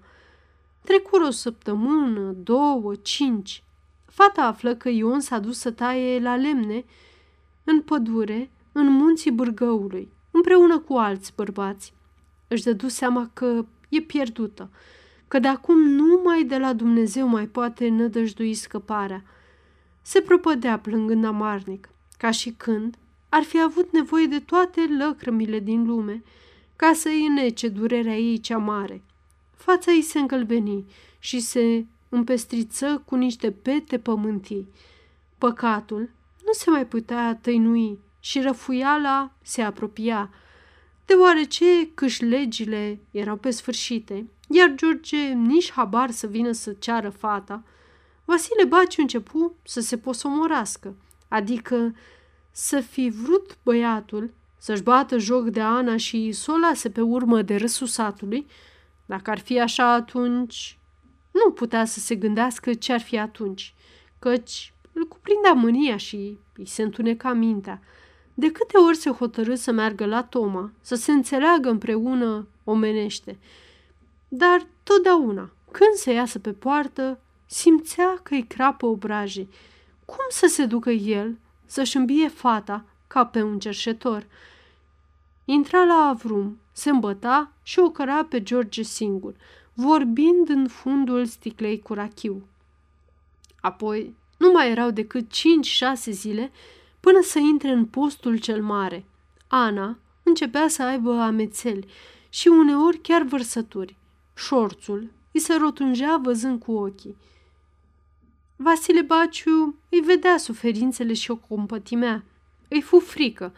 Trecură o săptămână, două, cinci. Fata află că Ion s-a dus să taie la lemne în pădure, în munții Bârgăului, împreună cu alți bărbați. Își dădu seama că e pierdută, că de acum numai de la Dumnezeu mai poate nădăjdui scăparea. Se propădea plângând amarnic, ca și când ar fi avut nevoie de toate lăcrămile din lume ca să îi nece durerea ei cea mare. Fața ei se încălbeni și se împestriță cu niște pete pământii. Păcatul nu se mai putea tăinui și răfuiala se apropia, deoarece câșlegile erau pe sfârșite iar George nici habar să vină să ceară fata, Vasile Baciu începu să se posomorească, adică să fi vrut băiatul să-și bată joc de Ana și să o lase pe urmă de râsul satului, dacă ar fi așa atunci, nu putea să se gândească ce ar fi atunci, căci îl cuprindea mânia și îi se întuneca mintea. De câte ori se hotărâ să meargă la Toma, să se înțeleagă împreună omenește. Dar totdeauna, când se iasă pe poartă, simțea că îi crapă obrajii. Cum să se ducă el să-și îmbie fata ca pe un cerșetor? Intra la avrum, se îmbăta și o căra pe George singur, vorbind în fundul sticlei cu rachiu. Apoi nu mai erau decât cinci-șase zile până să intre în postul cel mare. Ana începea să aibă amețeli și uneori chiar vărsături. Șorțul îi se rotunjea văzând cu ochii. Vasile Baciu îi vedea suferințele și o compătimea. Îi fu frică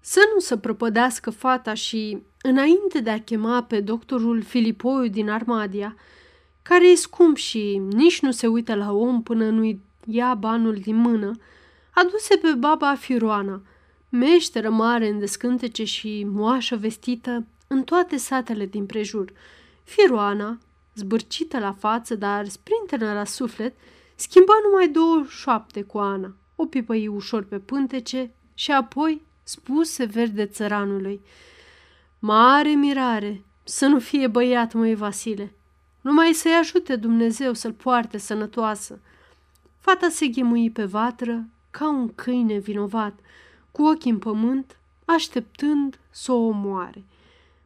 să nu se prăpădească fata și, înainte de a chema pe doctorul Filipoiu din Armadia, care e scump și nici nu se uită la om până nu-i ia banul din mână, aduse pe baba Firoana, meșteră mare în descântece și moașă vestită în toate satele din prejur. Firoana, zbârcită la față, dar sprintenă la suflet, schimba numai două șoapte cu Ana, o pipăi ușor pe pântece și apoi spuse verde țăranului. Mare mirare, să nu fie băiat, măi Vasile. Numai să-i ajute Dumnezeu să-l poarte sănătoasă. Fata se ghemui pe vatră ca un câine vinovat, cu ochii în pământ, așteptând să o omoare.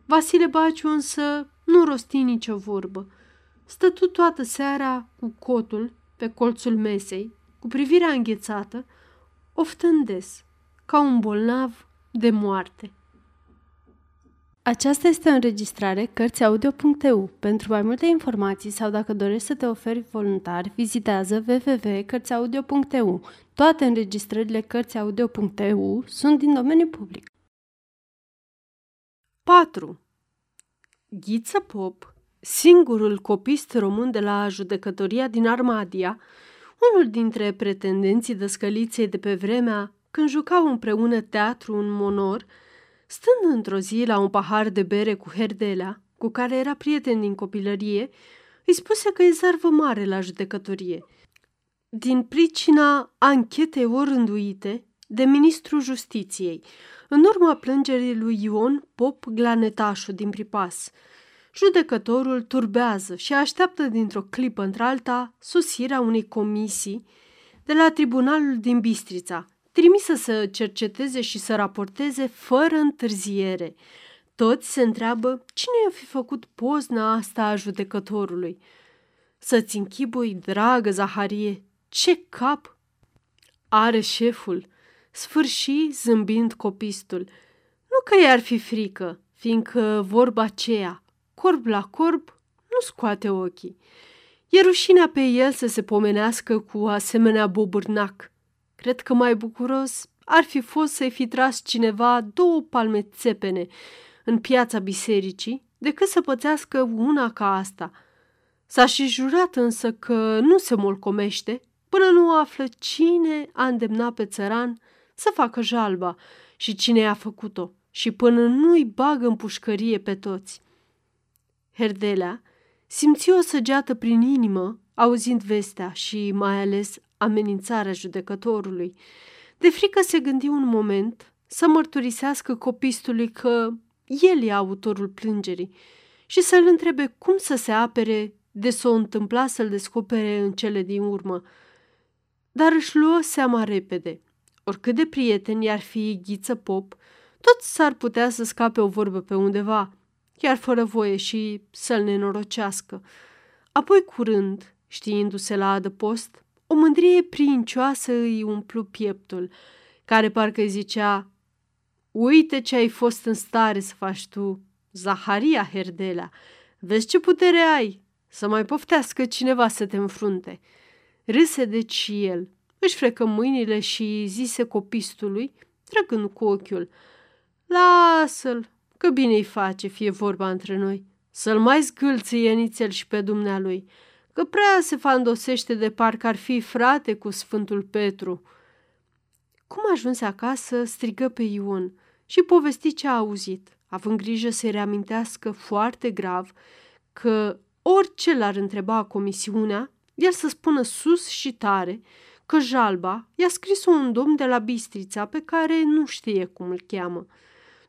Vasile Baciu însă nu rosti nicio vorbă. Stătu toată seara cu cotul pe colțul mesei, cu privirea înghețată, oftând des, ca un bolnav de moarte. Aceasta este o înregistrare Cărțiaudio.eu. Pentru mai multe informații sau dacă dorești să te oferi voluntar, vizitează www.cărțiaudio.eu. Toate înregistrările Cărțiaudio.eu sunt din domeniu public. 4. Ghiță Pop, singurul copist român de la judecătoria din Armadia, unul dintre pretendenții dăscăliței de pe vremea când jucau împreună teatru în monor, stând într-o zi la un pahar de bere cu Herdelea, cu care era prieten din copilărie, îi spuse că e zarvă mare la judecătorie. Din pricina anchetei orânduite de ministrul justiției, în urma plângerii lui Ion Pop Glanetașu din Pripas. Judecătorul turbează și așteaptă dintr-o clipă într-alta sosirea unei comisii de la tribunalul din Bistrița, trimisă să cerceteze și să raporteze fără întârziere. Toți se întreabă cine i-a fi făcut pozna asta a judecătorului. Să-ți închibui, dragă Zaharie, ce cap are șeful, sfârși zâmbind copistul. Nu că i-ar fi frică, fiindcă vorba aceea, corb la corb, nu scoate ochii. E rușinea pe el să se pomenească cu asemenea bobârnac. Cred că mai bucuros ar fi fost să-i fi tras cineva două palme țepene în piața bisericii decât să pățească una ca asta. S-a și jurat însă că nu se molcomește până nu află cine a îndemnat pe țăran să facă jalba și cine a făcut-o și până nu-i bagă în pușcărie pe toți. Herdelea simți o săgeată prin inimă auzind vestea și mai ales amenințarea judecătorului. De frică se gândi un moment să mărturisească copistului că el e autorul plângerii și să-l întrebe cum să se apere de s-o întâmpla să-l descopere în cele din urmă. Dar își luă seama repede. Oricât de prieteni ar fi Ghiță Pop, tot s-ar putea să scape o vorbă pe undeva, chiar fără voie și să-l nenorocească. Apoi curând, știindu-se la adăpost, o mândrie princioasă îi umplu pieptul, care parcă îi zicea, Uite ce ai fost în stare să faci tu, Zaharia Herdelea, vezi ce putere ai, să mai poftească cineva să te înfrunte. Râse deci și el, își frecă mâinile și zise copistului, trăgând cu ochiul, Lasă-l, că bine îi face, fie vorba între noi. să-l mai zgâlție nițel și pe dumnealui, că prea se fandosește de parcă ar fi frate cu Sfântul Petru. Cum ajunse acasă, strigă pe Ion și povesti ce a auzit, având grijă să-i reamintească foarte grav că orice l-ar întreba comisiunea, el să spună sus și tare că Jalba i-a scris un domn de la Bistrița pe care nu știe cum îl cheamă.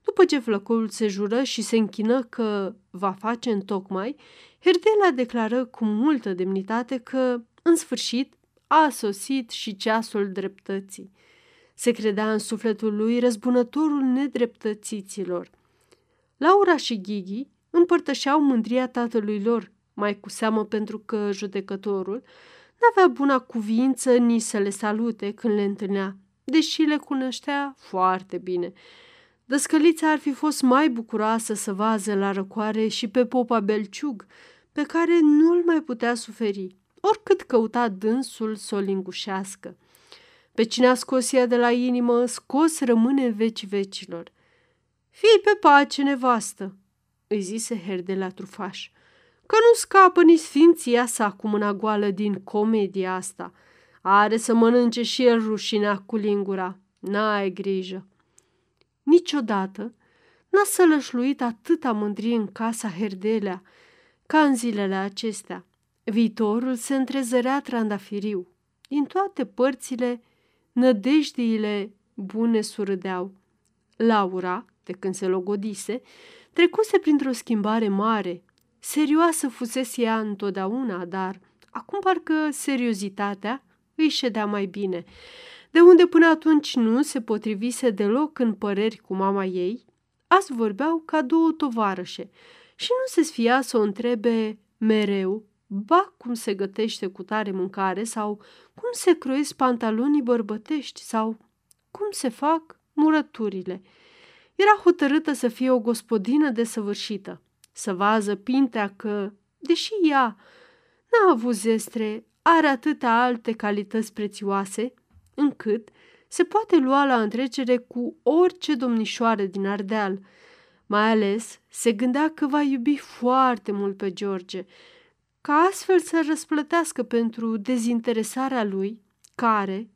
După ce flăcoul se jură și se închină că va face în tocmai, Herdela declară cu multă demnitate că, în sfârșit, a sosit și ceasul dreptății. Se credea în sufletul lui răzbunătorul nedreptățiților. Laura și Ghighi împărtășeau mândria tatălui lor, mai cu seamă pentru că judecătorul n-avea buna cuvință nici să le salute când le întâlnea, deși le cunoștea foarte bine. Dăscălița ar fi fost mai bucuroasă să vază la răcoare și pe popa Belciug, pe care nu-l mai putea suferi, oricât căuta dânsul să o lingușească. Pe cine a scos ea de la inimă, scos rămâne în veci vecilor. Fii pe pace, nevastă, îi zise Herdela trufaș, că nu scapă nici sfinția sa cu mâna goală din comedia asta. Are să mănânce și el rușinea cu lingura. N-ai grijă. Niciodată n-a sălășluit atâta mândrie în casa Herdelea ca în zilele acestea. Viitorul se întrezărea trandafiriu. Din toate părțile, nădejdiile bune surâdeau. Laura, de când se logodise, trecuse printr-o schimbare mare. Serioasă fusese ea întotdeauna, dar acum parcă seriozitatea îi ședea mai bine. De unde până atunci nu se potrivise deloc în păreri cu mama ei, azi vorbeau ca două tovarășe și nu se sfia să o întrebe mereu ba cum se gătește cu tare mâncare sau cum se croiesc pantalonii bărbătești sau cum se fac murăturile. Era hotărâtă să fie o gospodină desăvârșită, să vază pintea că, deși ea n-a avut zestre, are atâtea alte calități prețioase, încât se poate lua la întrecere cu orice domnișoară din Ardeal. Mai ales se gândea că va iubi foarte mult pe George, ca astfel să răsplătească pentru dezinteresarea lui, care,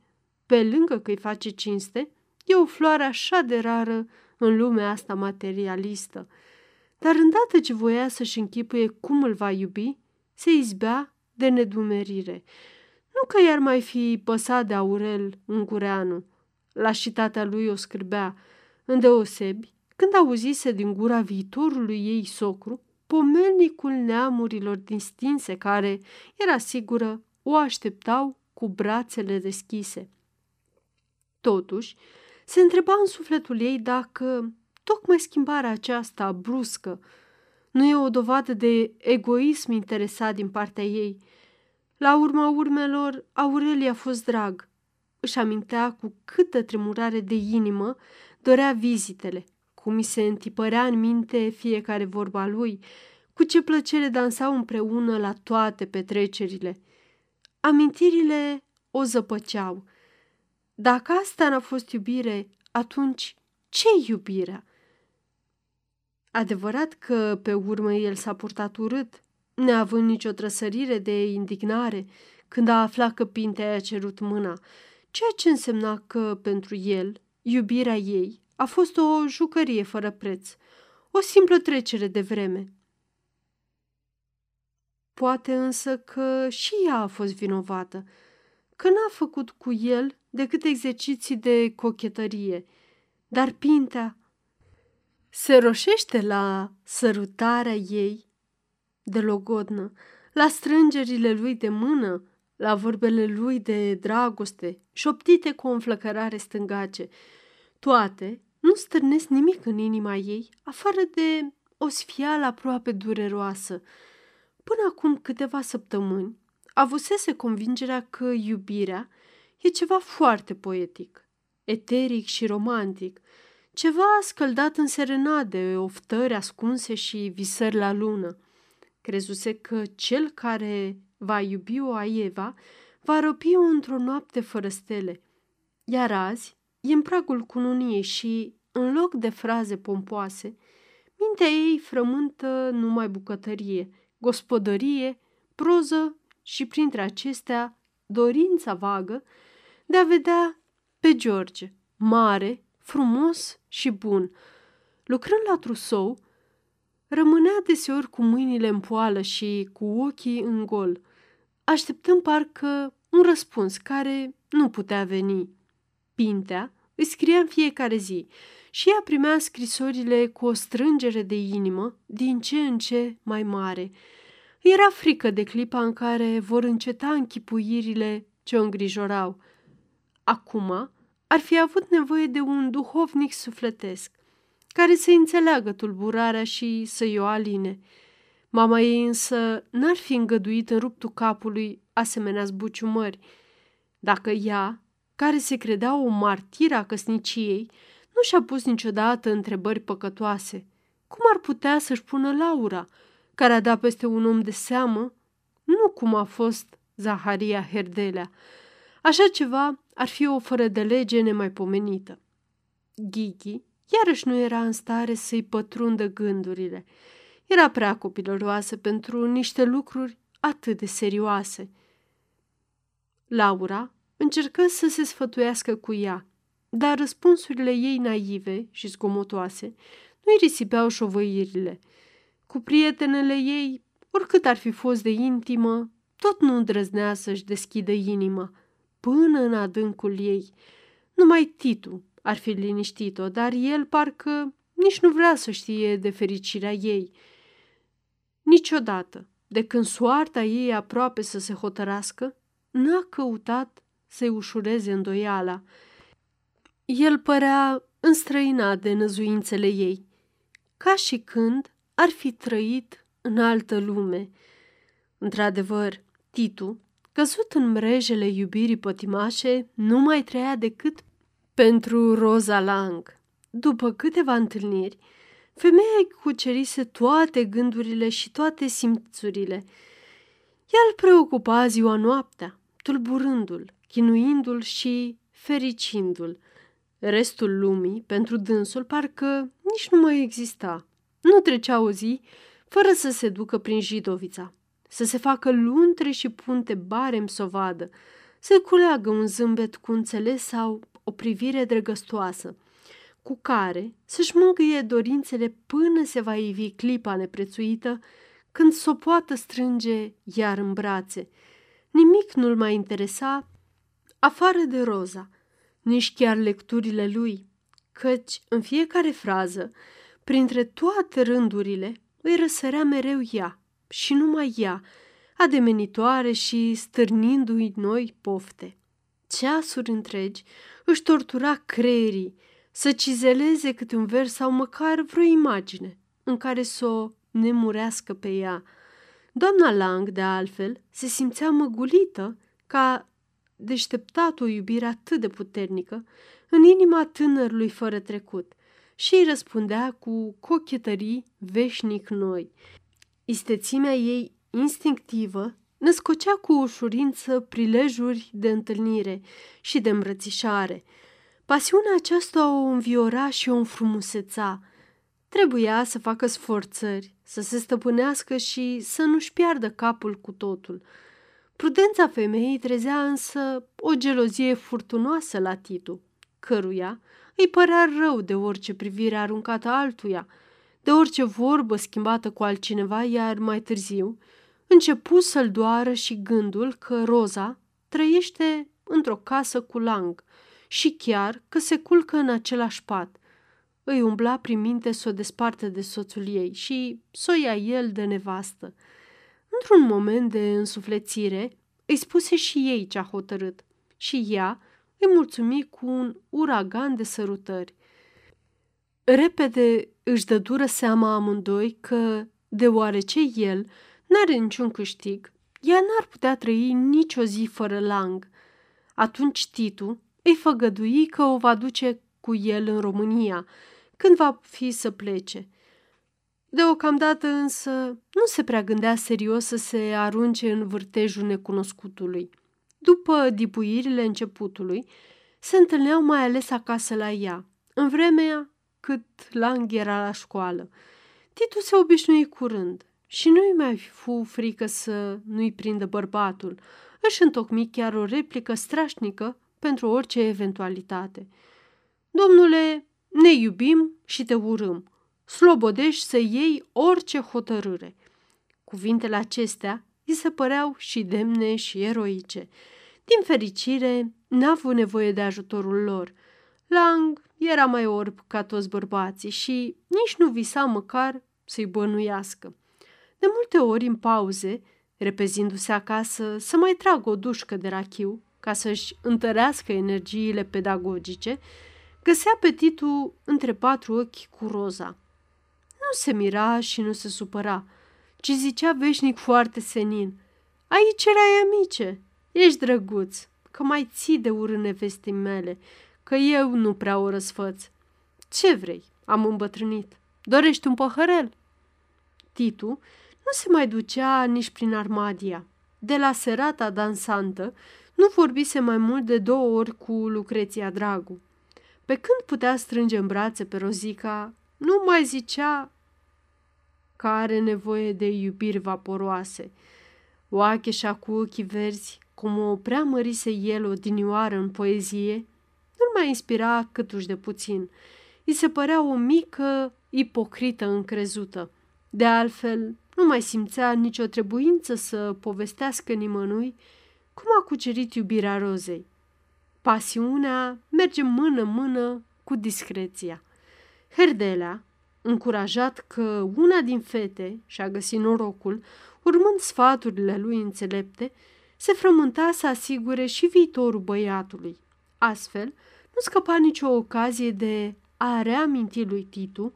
pe lângă că îi face cinste, e o floare așa de rară în lumea asta materialistă. Dar îndată ce voia să-și închipuie cum îl va iubi, se izbea de nedumerire. Nu că i-ar mai fi păsat de Aurel Ungureanu. Lașitatea lui o scârbea, îndeosebi, când auzise din gura viitorului ei socru pomelnicul neamurilor distinse care, era sigură, o așteptau cu brațele deschise. Totuși, se întreba în sufletul ei dacă tocmai schimbarea aceasta bruscă nu e o dovadă de egoism interesat din partea ei. La urma urmelor, Aurelia a fost drag. Își amintea cu câtă tremurare de inimă dorea vizitele, cum mi se întipărea în minte fiecare vorba lui, cu ce plăcere dansau împreună la toate petrecerile. Amintirile o zăpăceau. Dacă asta n-a fost iubire, atunci ce iubirea? Adevărat că pe urmă el s-a purtat urât, neavând nicio trăsărire de indignare când a aflat că Pintea i-a cerut mâna, ceea ce însemna că, pentru el, iubirea ei a fost o jucărie fără preț, o simplă trecere de vreme. Poate însă că și ea a fost vinovată, că n-a făcut cu el decât exerciții de cochetărie, dar Pintea se roșește la sărutarea ei de logodnă, la strângerile lui de mână, la vorbele lui de dragoste, șoptite cu o înflăcărare stângace. Toate nu stârnesc nimic în inima ei, afară de o sfială aproape dureroasă. Până acum câteva săptămâni, avusese convingerea că iubirea e ceva foarte poetic, eteric și romantic, ceva scăldat în serenade, oftări ascunse și visări la lună. Crezuse că cel care va iubi o Aieva va răpi-o într-o noapte fără stele. Iar azi e în pragul cununiei și, în loc de fraze pompoase, mintea ei frământă numai bucătărie, gospodărie, proză și printre acestea dorința vagă de a vedea pe George, mare, frumos și bun. Lucrând la trusou, rămânea deseori cu mâinile în poală și cu ochii în gol, așteptând parcă un răspuns care nu putea veni. Pintea îi scria în fiecare zi și ea primea scrisorile cu o strângere de inimă din ce în ce mai mare. Era frică de clipa în care vor înceta închipuirile ce o îngrijorau. Acum ar fi avut nevoie de un duhovnic sufletesc, care să înțeleagă tulburarea și să-i o aline. Mama ei însă n-ar fi îngăduit în ruptul capului asemenea zbuciumări. Dacă ea, care se credea o martiră a căsniciei, nu și-a pus niciodată întrebări păcătoase. Cum ar putea să-și pună Laura, care a dat peste un om de seamă, nu cum a fost Zaharia Herdelea. Așa ceva ar fi o fără de lege nemaipomenită. Ghighi iarăși nu era în stare să-i pătrundă gândurile. Era prea copilăroasă pentru niște lucruri atât de serioase. Laura încercă să se sfătuiască cu ea, dar răspunsurile ei naive și zgomotoase nu-i risipeau șovăirile. Cu prietenele ei, oricât ar fi fost de intimă, tot nu îndrăznea să-și deschidă inima, până în adâncul ei. Numai Titu ar fi liniștit-o, dar el parcă nici nu vrea să știe de fericirea ei. Niciodată, de când soarta ei aproape să se hotărască, n-a căutat să-i ușureze îndoiala. El părea înstrăinat de năzuințele ei, ca și când ar fi trăit în altă lume. Într-adevăr, Titu, căzut în mrejele iubirii pătimașe, nu mai trăia decât pentru Rosa Lang. După câteva întâlniri, femeia îi cucerise toate gândurile și toate simțurile. Ea îl preocupa ziua noaptea, tulburându-l, chinuindu-l și fericindu-l. Restul lumii, pentru dânsul, parcă nici nu mai exista. Nu trecea o zi fără să se ducă prin Jidovița, să se facă luntre și punte barem să o vadă, să culeagă un zâmbet cu înțeles sau o privire drăgăstoasă, cu care să-și mângâie dorințele până se va ivi clipa neprețuită, când s-o poată strânge iar în brațe. Nimic nu-l mai interesa afară de Roza, nici chiar lecturile lui, căci în fiecare frază, printre toate rândurile, îi răsărea mereu ea și numai ea, ademenitoare și stârnindu-i noi pofte. Ceasuri întregi își tortura creierii să cizeleze câte un vers sau măcar vreo imagine în care să o nemurească pe ea. Doamna Lang, de altfel, se simțea măgulită ca deșteptat o iubire atât de puternică în inima tânărului fără trecut și îi răspundea cu cochetării veșnic noi. Istețimea ei instinctivă născocea cu ușurință prilejuri de întâlnire și de îmbrățișare. Pasiunea aceasta o înviora și o înfrumuseța. Trebuia să facă sforțări, să se stăpânească și să nu-și piardă capul cu totul – Prudența femeii trezea însă o gelozie furtunoasă la Titu, căruia îi părea rău de orice privire aruncată altuia, de orice vorbă schimbată cu altcineva, iar mai târziu începu să-l doară și gândul că Roza trăiește într-o casă cu lang și chiar că se culcă în același pat. Îi umbla prin minte să o desparte de soțul ei și să o ia el de nevastă – Într-un moment de însuflețire, îi spuse și ei ce-a hotărât și ea îi mulțumi cu un uragan de sărutări. Repede își dă dură seama amândoi că, deoarece el n-are niciun câștig, ea n-ar putea trăi nicio zi fără lang. Atunci Titu îi făgădui că o va duce cu el în România, când va fi să plece – Deocamdată însă nu se prea gândea serios să se arunce în vârtejul necunoscutului. După dipuirile începutului, se întâlneau mai ales acasă la ea, în vremea cât Lang era la școală. Titu se obișnui curând și nu-i mai fu frică să nu-i prindă bărbatul. Își întocmi chiar o replică strașnică pentru orice eventualitate. Domnule, ne iubim și te urâm. Slobodești să iei orice hotărâre. Cuvintele acestea îi se păreau și demne și eroice. Din fericire, n-a avut nevoie de ajutorul lor. Lang era mai orb ca toți bărbații și nici nu visa măcar să-i bănuiască. De multe ori, în pauze, repezindu-se acasă să mai tragă o dușcă de rachiu ca să-și întărească energiile pedagogice, găsea pe Titu între patru ochi cu roza. Nu se mira și nu se supăra, ci zicea veșnic foarte senin. Aici erai amice, ești drăguț, că mai ții de urâ nevestii mele, că eu nu prea o răsfăț. Ce vrei? Am îmbătrânit. Dorești un păhărel? Titu nu se mai ducea nici prin Armadia. De la serata dansantă nu vorbise mai mult de două ori cu Lucreția Dragu. Pe când putea strânge în brațe pe Rozica, nu mai zicea că are nevoie de iubiri vaporoase. Oacheșa cu ochii verzi, cum o prea mărise el o dinioară în poezie, nu-l mai inspira câtuși de puțin. I se părea o mică ipocrită încrezută. De altfel, nu mai simțea nicio trebuință să povestească nimănui cum a cucerit iubirea rozei. Pasiunea merge mână-mână cu discreția. Herdelea, încurajat că una din fete și-a găsit norocul, urmând sfaturile lui înțelepte, se frământa să asigure și viitorul băiatului. Astfel, nu scăpa nicio ocazie de a reaminti lui Titu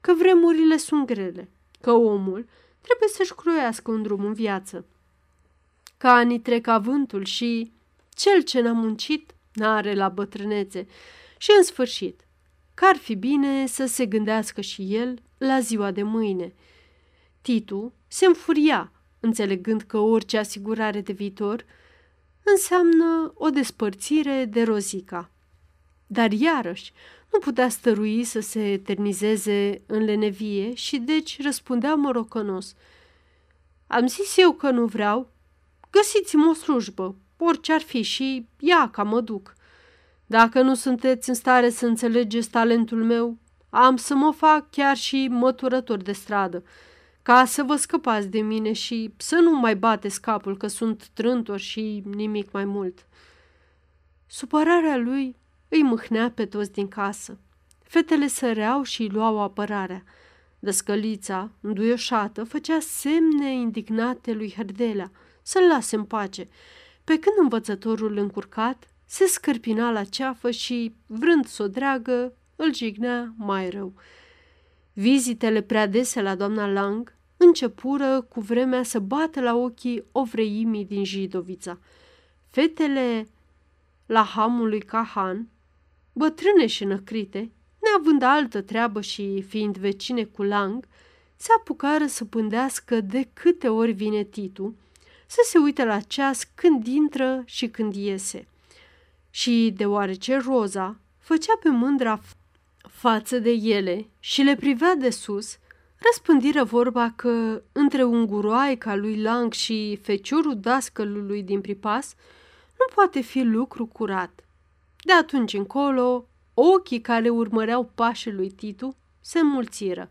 că vremurile sunt grele, că omul trebuie să-și croiască un drum în viață. Că anii trec avântul și cel ce n-a muncit n-are la bătrânețe și, în sfârșit, că ar fi bine să se gândească și el la ziua de mâine. Titu se înfuria, înțelegând că orice asigurare de viitor înseamnă o despărțire de Rozica. Dar iarăși nu putea stărui să se eternizeze în lenevie și deci răspundea morocănos. Am zis eu că nu vreau. Găsiți-mi o slujbă, orice ar fi și ia ca mă duc. Dacă nu sunteți în stare să înțelegeți talentul meu, am să mă fac chiar și măturător de stradă, ca să vă scăpați de mine și să nu mai bateți capul că sunt trântor și nimic mai mult. Supărarea lui îi mâhnea pe toți din casă. Fetele săreau și îi luau apărarea. Dăscălița, înduioșată, făcea semne indignate lui Herdelea să-l lase în pace, pe când învățătorul încurcat se scârpina la ceafă și, vrând să o dreagă, îl jignea mai rău. Vizitele prea dese la doamna Lang începură cu vremea să bată la ochii ovreimii din Jidovița. Fetele la hamul lui Cahan, bătrâne și năcrite, neavând altă treabă și fiind vecine cu Lang, se apucară să pândească de câte ori vine Titu, să se uite la ceas când intră și când iese. Și deoarece Roza făcea pe mândra față de ele și le privea de sus, răspândiră vorba că între unguroaica lui Lang și feciorul dascălului din pripas nu poate fi lucru curat. De atunci încolo, ochii care urmăreau pașii lui Titu se înmulțiră,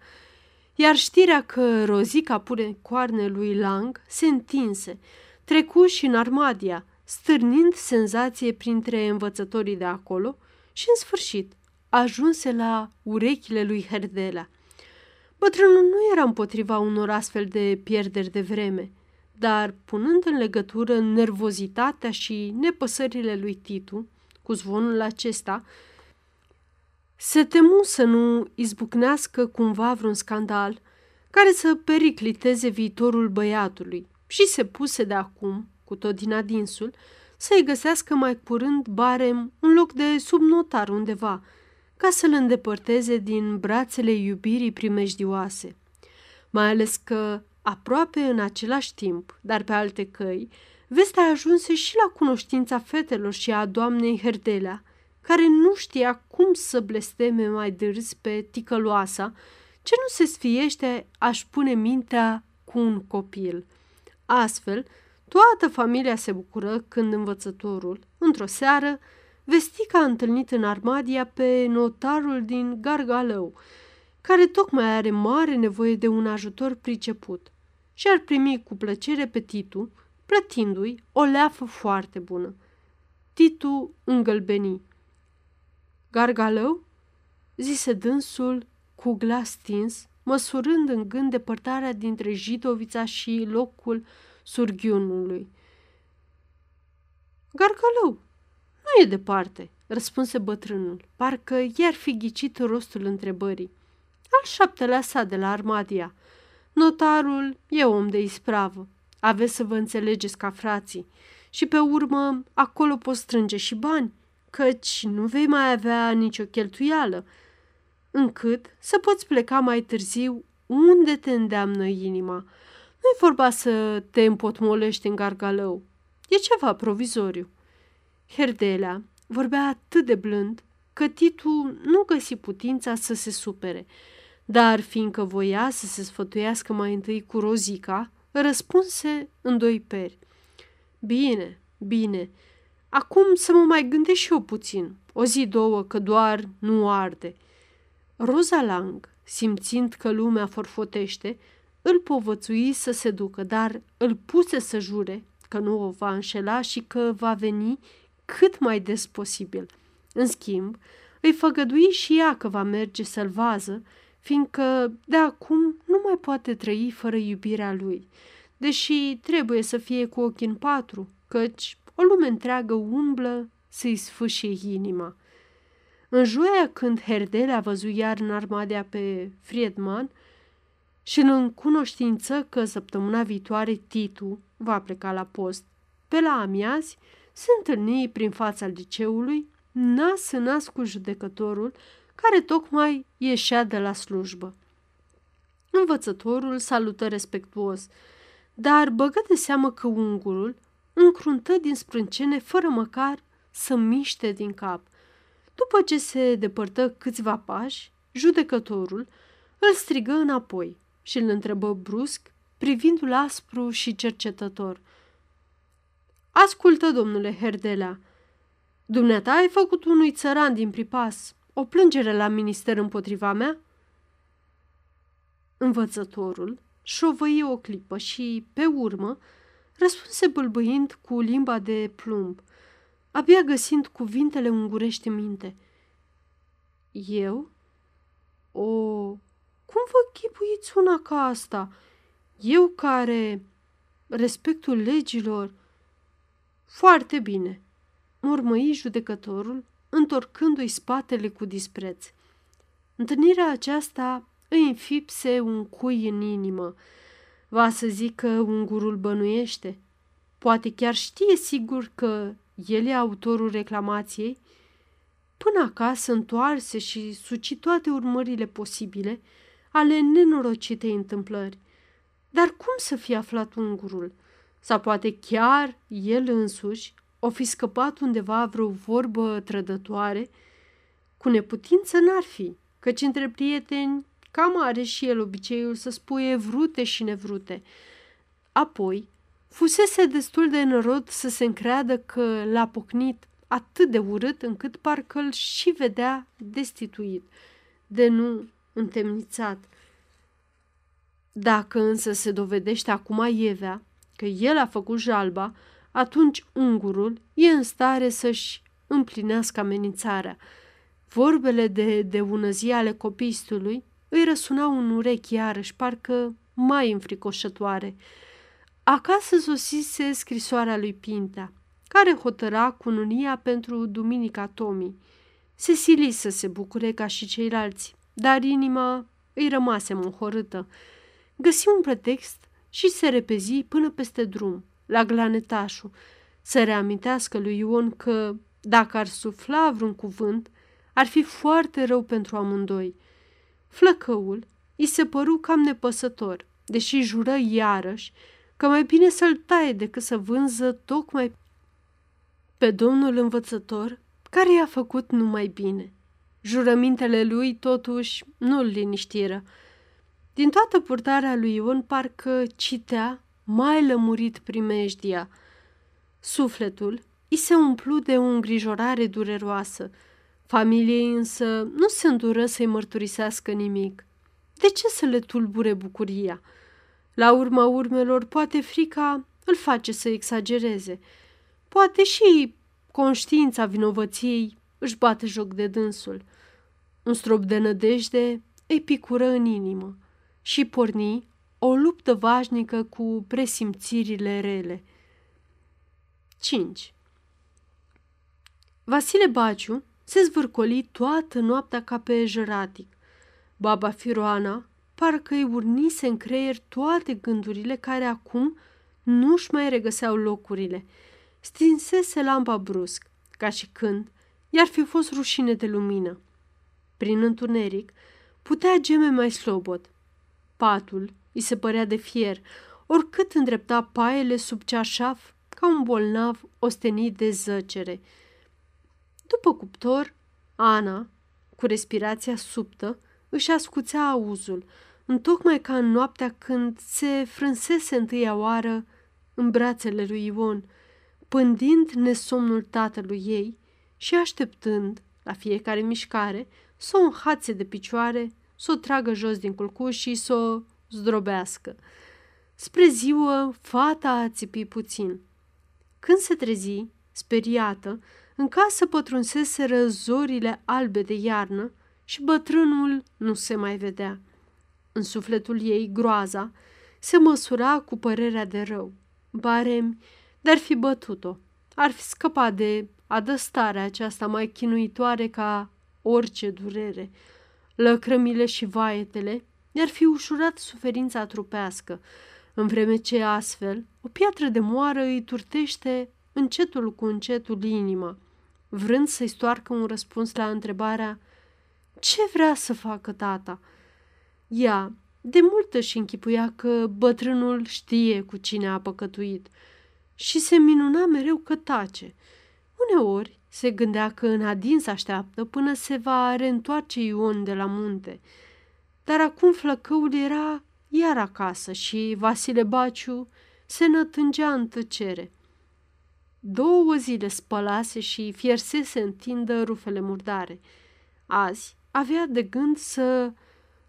iar știrea că Rozica pune coarne lui Lang se întinse, trecu și în Armadia, stârnind senzație printre învățătorii de acolo și, în sfârșit, ajunse la urechile lui Herdela. Bătrânul nu era împotriva unor astfel de pierderi de vreme, dar, punând în legătură nervozitatea și nepăsările lui Titu cu zvonul acesta, se temu să nu izbucnească cumva vreun scandal care să pericliteze viitorul băiatului și se puse de acum, cu tot din adinsul, să-i găsească mai curând barem un loc de subnotar undeva, ca să-l îndepărteze din brațele iubirii primejdioase. Mai ales că, aproape în același timp, dar pe alte căi, vestea ajunse și la cunoștința fetelor și a doamnei Herdelea, care nu știa cum să blesteme mai dârzi pe ticăloasa, ce nu se sfiește aș pune mintea cu un copil. Astfel, toată familia se bucură când învățătorul, într-o seară, vesti că a întâlnit în Armadia pe notarul din Gargalău, care tocmai are mare nevoie de un ajutor priceput și ar primi cu plăcere pe Titu, plătindu-i o leafă foarte bună. Titu îngălbeni. Gargalău? zise dânsul cu glas stins, măsurând în gând depărtarea dintre Jitovița și locul surghiunului. Gargalău, nu e departe, răspunse bătrânul, parcă i-ar fi ghicit rostul întrebării. Al șaptelea sa de la Armadia. Notarul e om de ispravă. Aveți să vă înțelegeți ca frații. Și pe urmă, acolo poți strânge și bani, căci nu vei mai avea nicio cheltuială, încât să poți pleca mai târziu unde te îndeamnă inima. Nu-i vorba să te împotmolești în gargalău. E ceva provizoriu. Herdelea vorbea atât de blând că Titu nu găsi putința să se supere, dar fiindcă voia să se sfătuiască mai întâi cu Rozica, răspunse în doi peri. Bine, bine, acum să mă mai gândesc și eu puțin, o zi, două, că doar nu arde. Roza Lang, simțind că lumea forfotește, îl povățui să se ducă, dar îl puse să jure că nu o va înșela și că va veni cât mai des posibil. În schimb, îi făgădui și ea că va merge să-l vază, fiindcă de acum nu mai poate trăi fără iubirea lui, deși trebuie să fie cu ochii în patru, căci o lume întreagă umblă să-i sfâșie inima. În joia când Herdele a văzut iar în armadea pe Friedman și în cunoștință că săptămâna viitoare Titu va pleca la post, pe la amiazi se întâlni prin fața liceului, nas în nas cu judecătorul, care tocmai ieșea de la slujbă. Învățătorul salută respectuos, dar băgă de seamă că ungurul încruntă din sprâncene fără măcar să miște din cap. După ce se depărtă câțiva pași, judecătorul îl strigă înapoi și îl întrebă brusc, privindu-l aspru și cercetător. Ascultă, domnule Herdelea, dumneata ai făcut unui țăran din pripas o plângere la minister împotriva mea? Învățătorul șovăi o clipă și, pe urmă, răspunse bâlbâind cu limba de plumb, abia găsind cuvintele ungurești în minte. Eu? O, cum vă chipuiți una ca asta? Eu care respectul legilor? Foarte bine, mormăi judecătorul, întorcându-i spatele cu dispreț. Întâlnirea aceasta îi înfipse un cui în inimă. Va să zică ungurul bănuiește. Poate chiar știe sigur că el e autorul reclamației? Până acasă întoarse și suci toate urmările posibile ale nenorocitei întâmplări. Dar cum să fie aflat ungurul? Sau poate chiar el însuși o fi scăpat undeva vreo vorbă trădătoare? Cu neputință n-ar fi, căci între prieteni cam are și el obiceiul să spuie vrute și nevrute. Apoi, fusese destul de înrod să se încreadă că l-a pocnit atât de urât încât parcă îl și vedea destituit, de nu întemnițat. Dacă însă se dovedește acum Ievea că el a făcut jalba, atunci ungurul e în stare să-și împlinească amenințarea. Vorbele de, de zi ale copistului îi răsunau în urechi iarăși, parcă mai înfricoșătoare. Acasă sosise scrisoarea lui Pintea, care hotăra cununia pentru Duminica Tomii. Se sili să se bucure ca și ceilalți, dar inima îi rămase mohorâtă. Găsi un pretext și se repezi până peste drum, la glanetașul, să reamintească lui Ion că, dacă ar sufla vreun cuvânt, ar fi foarte rău pentru amândoi. Flăcăul îi se păru cam nepăsător, deși jură iarăși că mai bine să-l taie decât să vânză tocmai pe domnul învățător care i-a făcut numai bine. Jurămintele lui totuși nu-l liniștiră Din toată purtarea lui Ion parcă citea mai lămurit primejdia. Sufletul i se umplu de o îngrijorare dureroasă. Familiei însă nu se îndură să-i mărturisească nimic. De ce să le tulbure bucuria? La urma urmelor, poate frica îl face să exagereze. Poate și conștiința vinovăției își bate joc de dânsul. Un strop de nădejde îi picură în inimă și porni o luptă vașnică cu presimțirile rele. 5. Vasile Baciu se zvârcoli toată noaptea ca pe jăratic. Baba Firoana parcă îi urnise în creier toate gândurile care acum nu-și mai regăseau locurile. Stinsese lampa brusc, ca și când i-ar fi fost rușine de lumină. Prin întuneric putea geme mai slobot. Patul îi se părea de fier, oricât îndrepta paiele sub ceașaf ca un bolnav ostenit de zăcere. După cuptor, Ana, cu respirația subtă, își ascuțea auzul, întocmai ca în noaptea când se frânsese întâia oară în brațele lui Ion, pândind nesomnul tatălui ei și așteptând, la fiecare mișcare, să o înhațe de picioare, să o tragă jos din culcuș și să o zdrobească. Spre ziua, fata a țipit puțin. Când se trezi, speriată, în casă pătrunseseră zorile albe de iarnă și bătrânul nu se mai vedea. În sufletul ei, groaza, se măsura cu părerea de rău. Baremi, dar fi bătut-o. Ar fi scăpat de adăstarea aceasta mai chinuitoare ca orice durere. Lăcrămile și vaetele i-ar fi ușurat suferința trupească, în vreme ce astfel o piatră de moară îi turtește încetul cu încetul inima, vrând să-i stoarcă un răspuns la întrebarea ce vrea să facă tata? Ea de mult își închipuia că bătrânul știe cu cine a păcătuit și se minuna mereu că tace. Uneori se gândea că în adins așteaptă până se va reîntoarce Ion de la munte. Dar acum flăcăul era iar acasă și Vasile Baciu se nătângea în tăcere. Două zile spălase și fiersese în tindă rufele murdare. Azi avea de gând să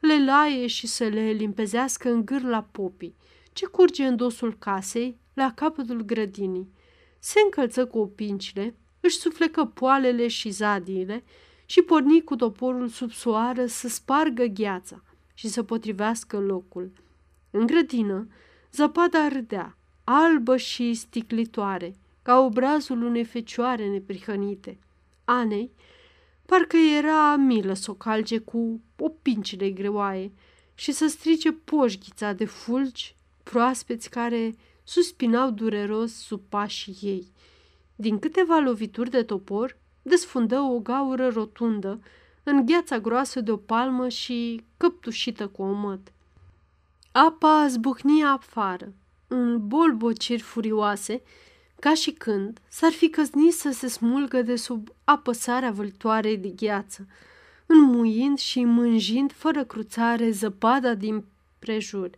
le laie și să le limpezească în gârla popii, ce curge în dosul casei, la capătul grădinii. Se încălță cu opincile, își suflecă poalele și zadiile și porni cu toporul sub soară să spargă gheața și să potrivească locul. În grădină, zăpada râdea, albă și sticlitoare, ca obrazul unei fecioare neprihănite. Anei, parcă era milă să o calce cu opincile greoaie și să strice poșghița de fulgi proaspeți care suspinau dureros sub pașii ei. Din câteva lovituri de topor, desfundă o gaură rotundă în gheața groasă de o palmă și căptușită cu o măt. Apa zbucnia afară, în bolbociri furioase, ca și când s-ar fi căznit să se smulgă de sub apăsarea vâltoarei de gheață, înmuind și mânjind fără cruțare zăpada din prejur.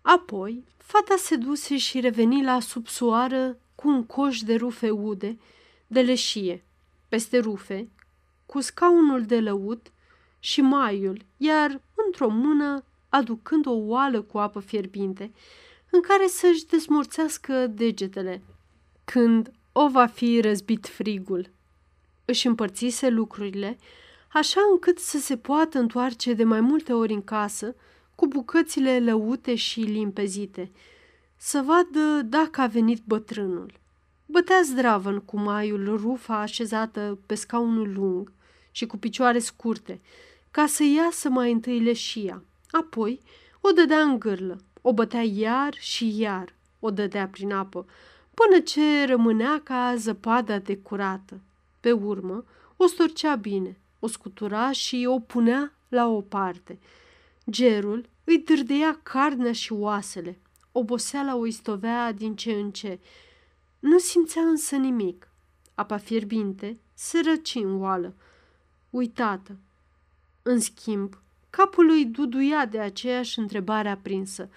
Apoi, fata se duse și reveni la subsoară cu un coș de rufe ude, de leșie, peste rufe, cu scaunul de lăut și maiul, iar într-o mână aducând o oală cu apă fierbinte, în care să-și desmorțească degetele, când o va fi răzbit frigul. Își împărțise lucrurile, așa încât să se poată întoarce de mai multe ori în casă, cu bucățile lăute și limpezite, să vadă dacă a venit bătrânul. Bătea zdravăn cu maiul rufa așezată pe scaunul lung și cu picioare scurte, ca să iasă mai întâi leșia. Apoi o dădea în gârlă, o bătea iar și iar, o dădea prin apă, până ce rămânea ca zăpada de curată. Pe urmă, o storcea bine, o scutura și o punea la o parte. Gerul îi dârdea carnea și oasele, oboseala o istovea din ce în ce. Nu simțea însă nimic. Apa fierbinte se răci în oală. Uitată. În schimb, capul lui duduia de aceeași întrebare aprinsă.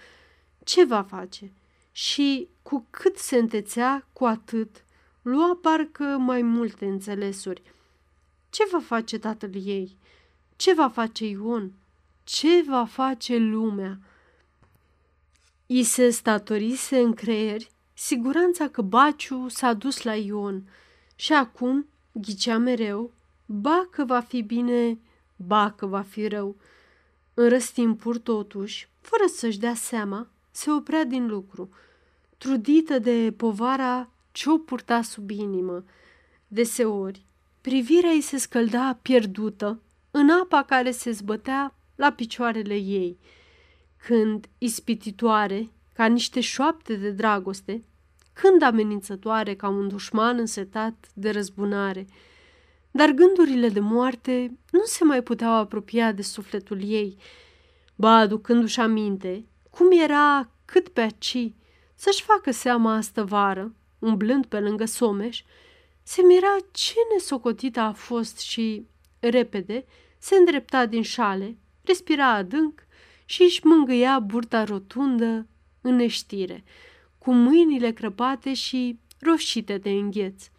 Ce va face? Și cu cât se întețea, cu atât lua parcă mai multe înțelesuri. Ce va face tatăl ei? Ce va face Ion? Ce va face lumea? I se statorise în creier siguranța că Baciu s-a dus la Ion și acum ghicea mereu, ba că va fi bine, ba că va fi rău. În răstimpuri, totuși, fără să-și dea seama, se oprea din lucru, trudită de povara ce o purta sub inimă. Deseori, privirea ei se scălda pierdută în apa care se zbătea la picioarele ei, când, ispititoare, ca niște șoapte de dragoste, când amenințătoare ca un dușman însetat de răzbunare. Dar gândurile de moarte nu se mai puteau apropia de sufletul ei, ba aducându-și aminte cum era cât pe aci să-și facă seama astă vară, umblând pe lângă Someș, se mira ce nesocotită a fost și, repede, se îndrepta din șale, respira adânc și își mângâia burta rotundă în neștire, cu mâinile crăpate și roșite de îngheț.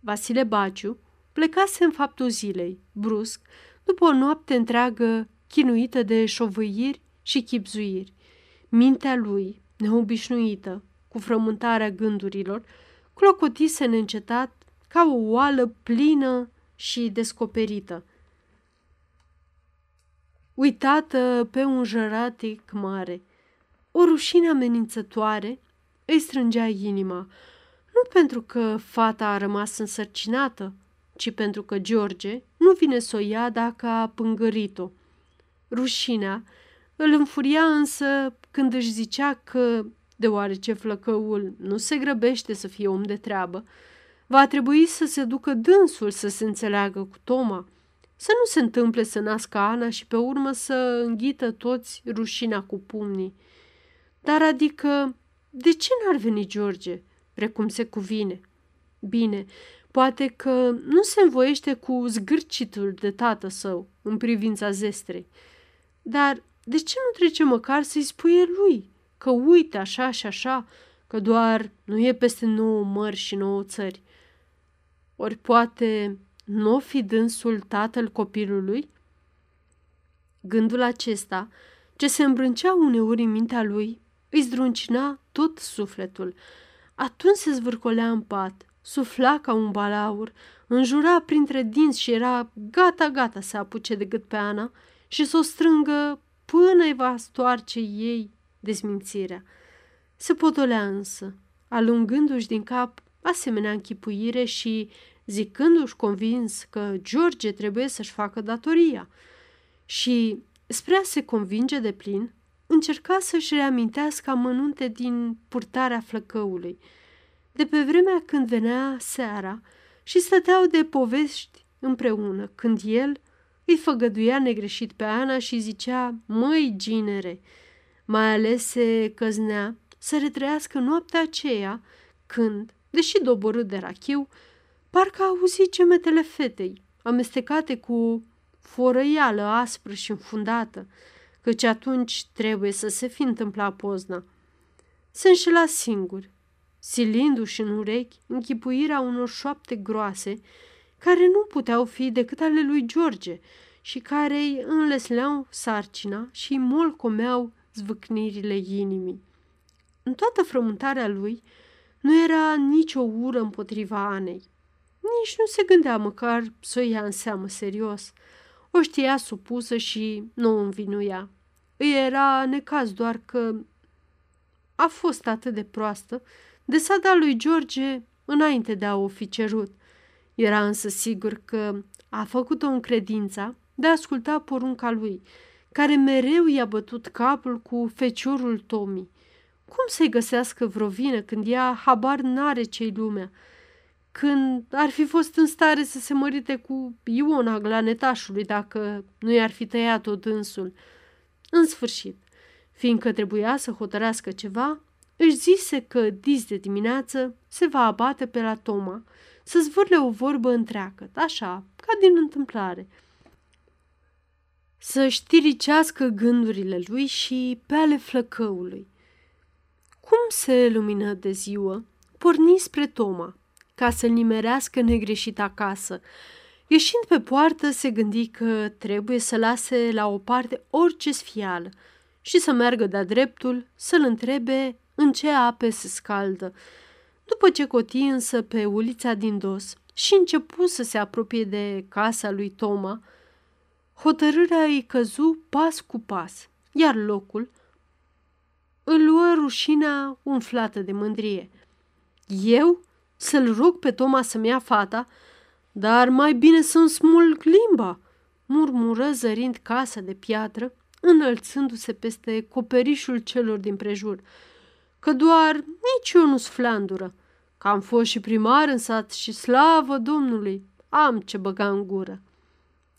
Vasile Baciu plecase în faptul zilei, brusc, după o noapte întreagă chinuită de șovăiri și chipzuiri. Mintea lui, neobișnuită, cu frământarea gândurilor, clocotise neîncetat ca o oală plină și descoperită. Uitată pe un jăratic mare, o rușine amenințătoare îi strângea inima, nu pentru că fata a rămas însărcinată, ci pentru că George nu vine să o ia dacă a pângărit-o. Rușinea îl înfuria însă când își zicea că, deoarece flăcăul nu se grăbește să fie om de treabă, va trebui să se ducă dânsul să se înțeleagă cu Toma, să nu se întâmple să nască Ana și pe urmă să înghită toți rușinea cu pumnii. Dar adică, de ce n-ar veni George, precum se cuvine? Bine, poate că nu se învoiește cu zgârcitul de tată său în privința zestrei, dar de ce nu trece măcar să-i spuie lui că uite așa și așa, că doar nu e peste nouă mări și nouă țări? Ori poate nu fi dânsul tatăl copilului? Gândul acesta, ce se îmbrâncea uneori în mintea lui, îi zdruncina tot sufletul. Atunci se zvârcolea în pat, sufla ca un balaur, înjura printre dinți și era gata-gata să apuce de gât pe Ana și să o strângă până îi va stoarce ei dezmințirea. Se potolea însă, alungându-și din cap asemenea închipuire și zicându-și convins că George trebuie să-și facă datoria. Și, spre a se convinge de plin, încerca să-și reamintească amănunte din purtarea flăcăului, de pe vremea când venea seara și stăteau de povești împreună, când el îi făgăduia negreșit pe Ana și zicea, măi, ginere, mai ales se căznea să retrăiască noaptea aceea, când, deși doborât de rachiu, parcă auzi cemetele fetei, amestecate cu forăială aspră și înfundată, căci atunci trebuie să se fi întâmplat pozna. Se înșela singur, silindu-și în urechi închipuirea unor șoapte groase care nu puteau fi decât ale lui George și care îi înlesleau sarcina și îi molcomeau zvâcnirile inimii. În toată frământarea lui nu era nicio ură împotriva Anei. Nici nu se gândea măcar să o ia în seamă serios. O știa supusă și nu o învinuia. Îi era necaz doar că a fost atât de proastă de s-a dat lui George înainte de a o fi cerut. Era însă sigur că a făcut-o în credința de a asculta porunca lui, care mereu i-a bătut capul cu feciorul Tomi. Cum să-i găsească vreo vină când ea habar n-are ce lumea? Când ar fi fost în stare să se mărite cu Iona glanetașului dacă nu i-ar fi tăiat-o dânsul? În sfârșit, fiindcă trebuia să hotărească ceva, își zise că dis de dimineață se va abate pe la Toma, să zvârle o vorbă întreagă, așa, ca din întâmplare – să știricească gândurile lui și pe ale flăcăului. Cum se lumină de ziua, porni spre Toma, ca să-l nimerească negreșit acasă. Ieșind pe poartă, se gândi că trebuie să lase la o parte orice sfială și să meargă de-a dreptul să-l întrebe în ce ape se scaldă. După ce coti însă pe ulița din dos și începu să se apropie de casa lui Toma, hotărârea îi căzu pas cu pas, iar locul îl luă rușinea umflată de mândrie. Eu să-l rog pe Toma să-mi ia fata, dar mai bine să-mi smulg limba, murmură zărind casa de piatră, înălțându-se peste coperișul celor din prejur, că doar nici eu nu-s flandură, că am fost și primar în sat și slavă Domnului, am ce băga în gură.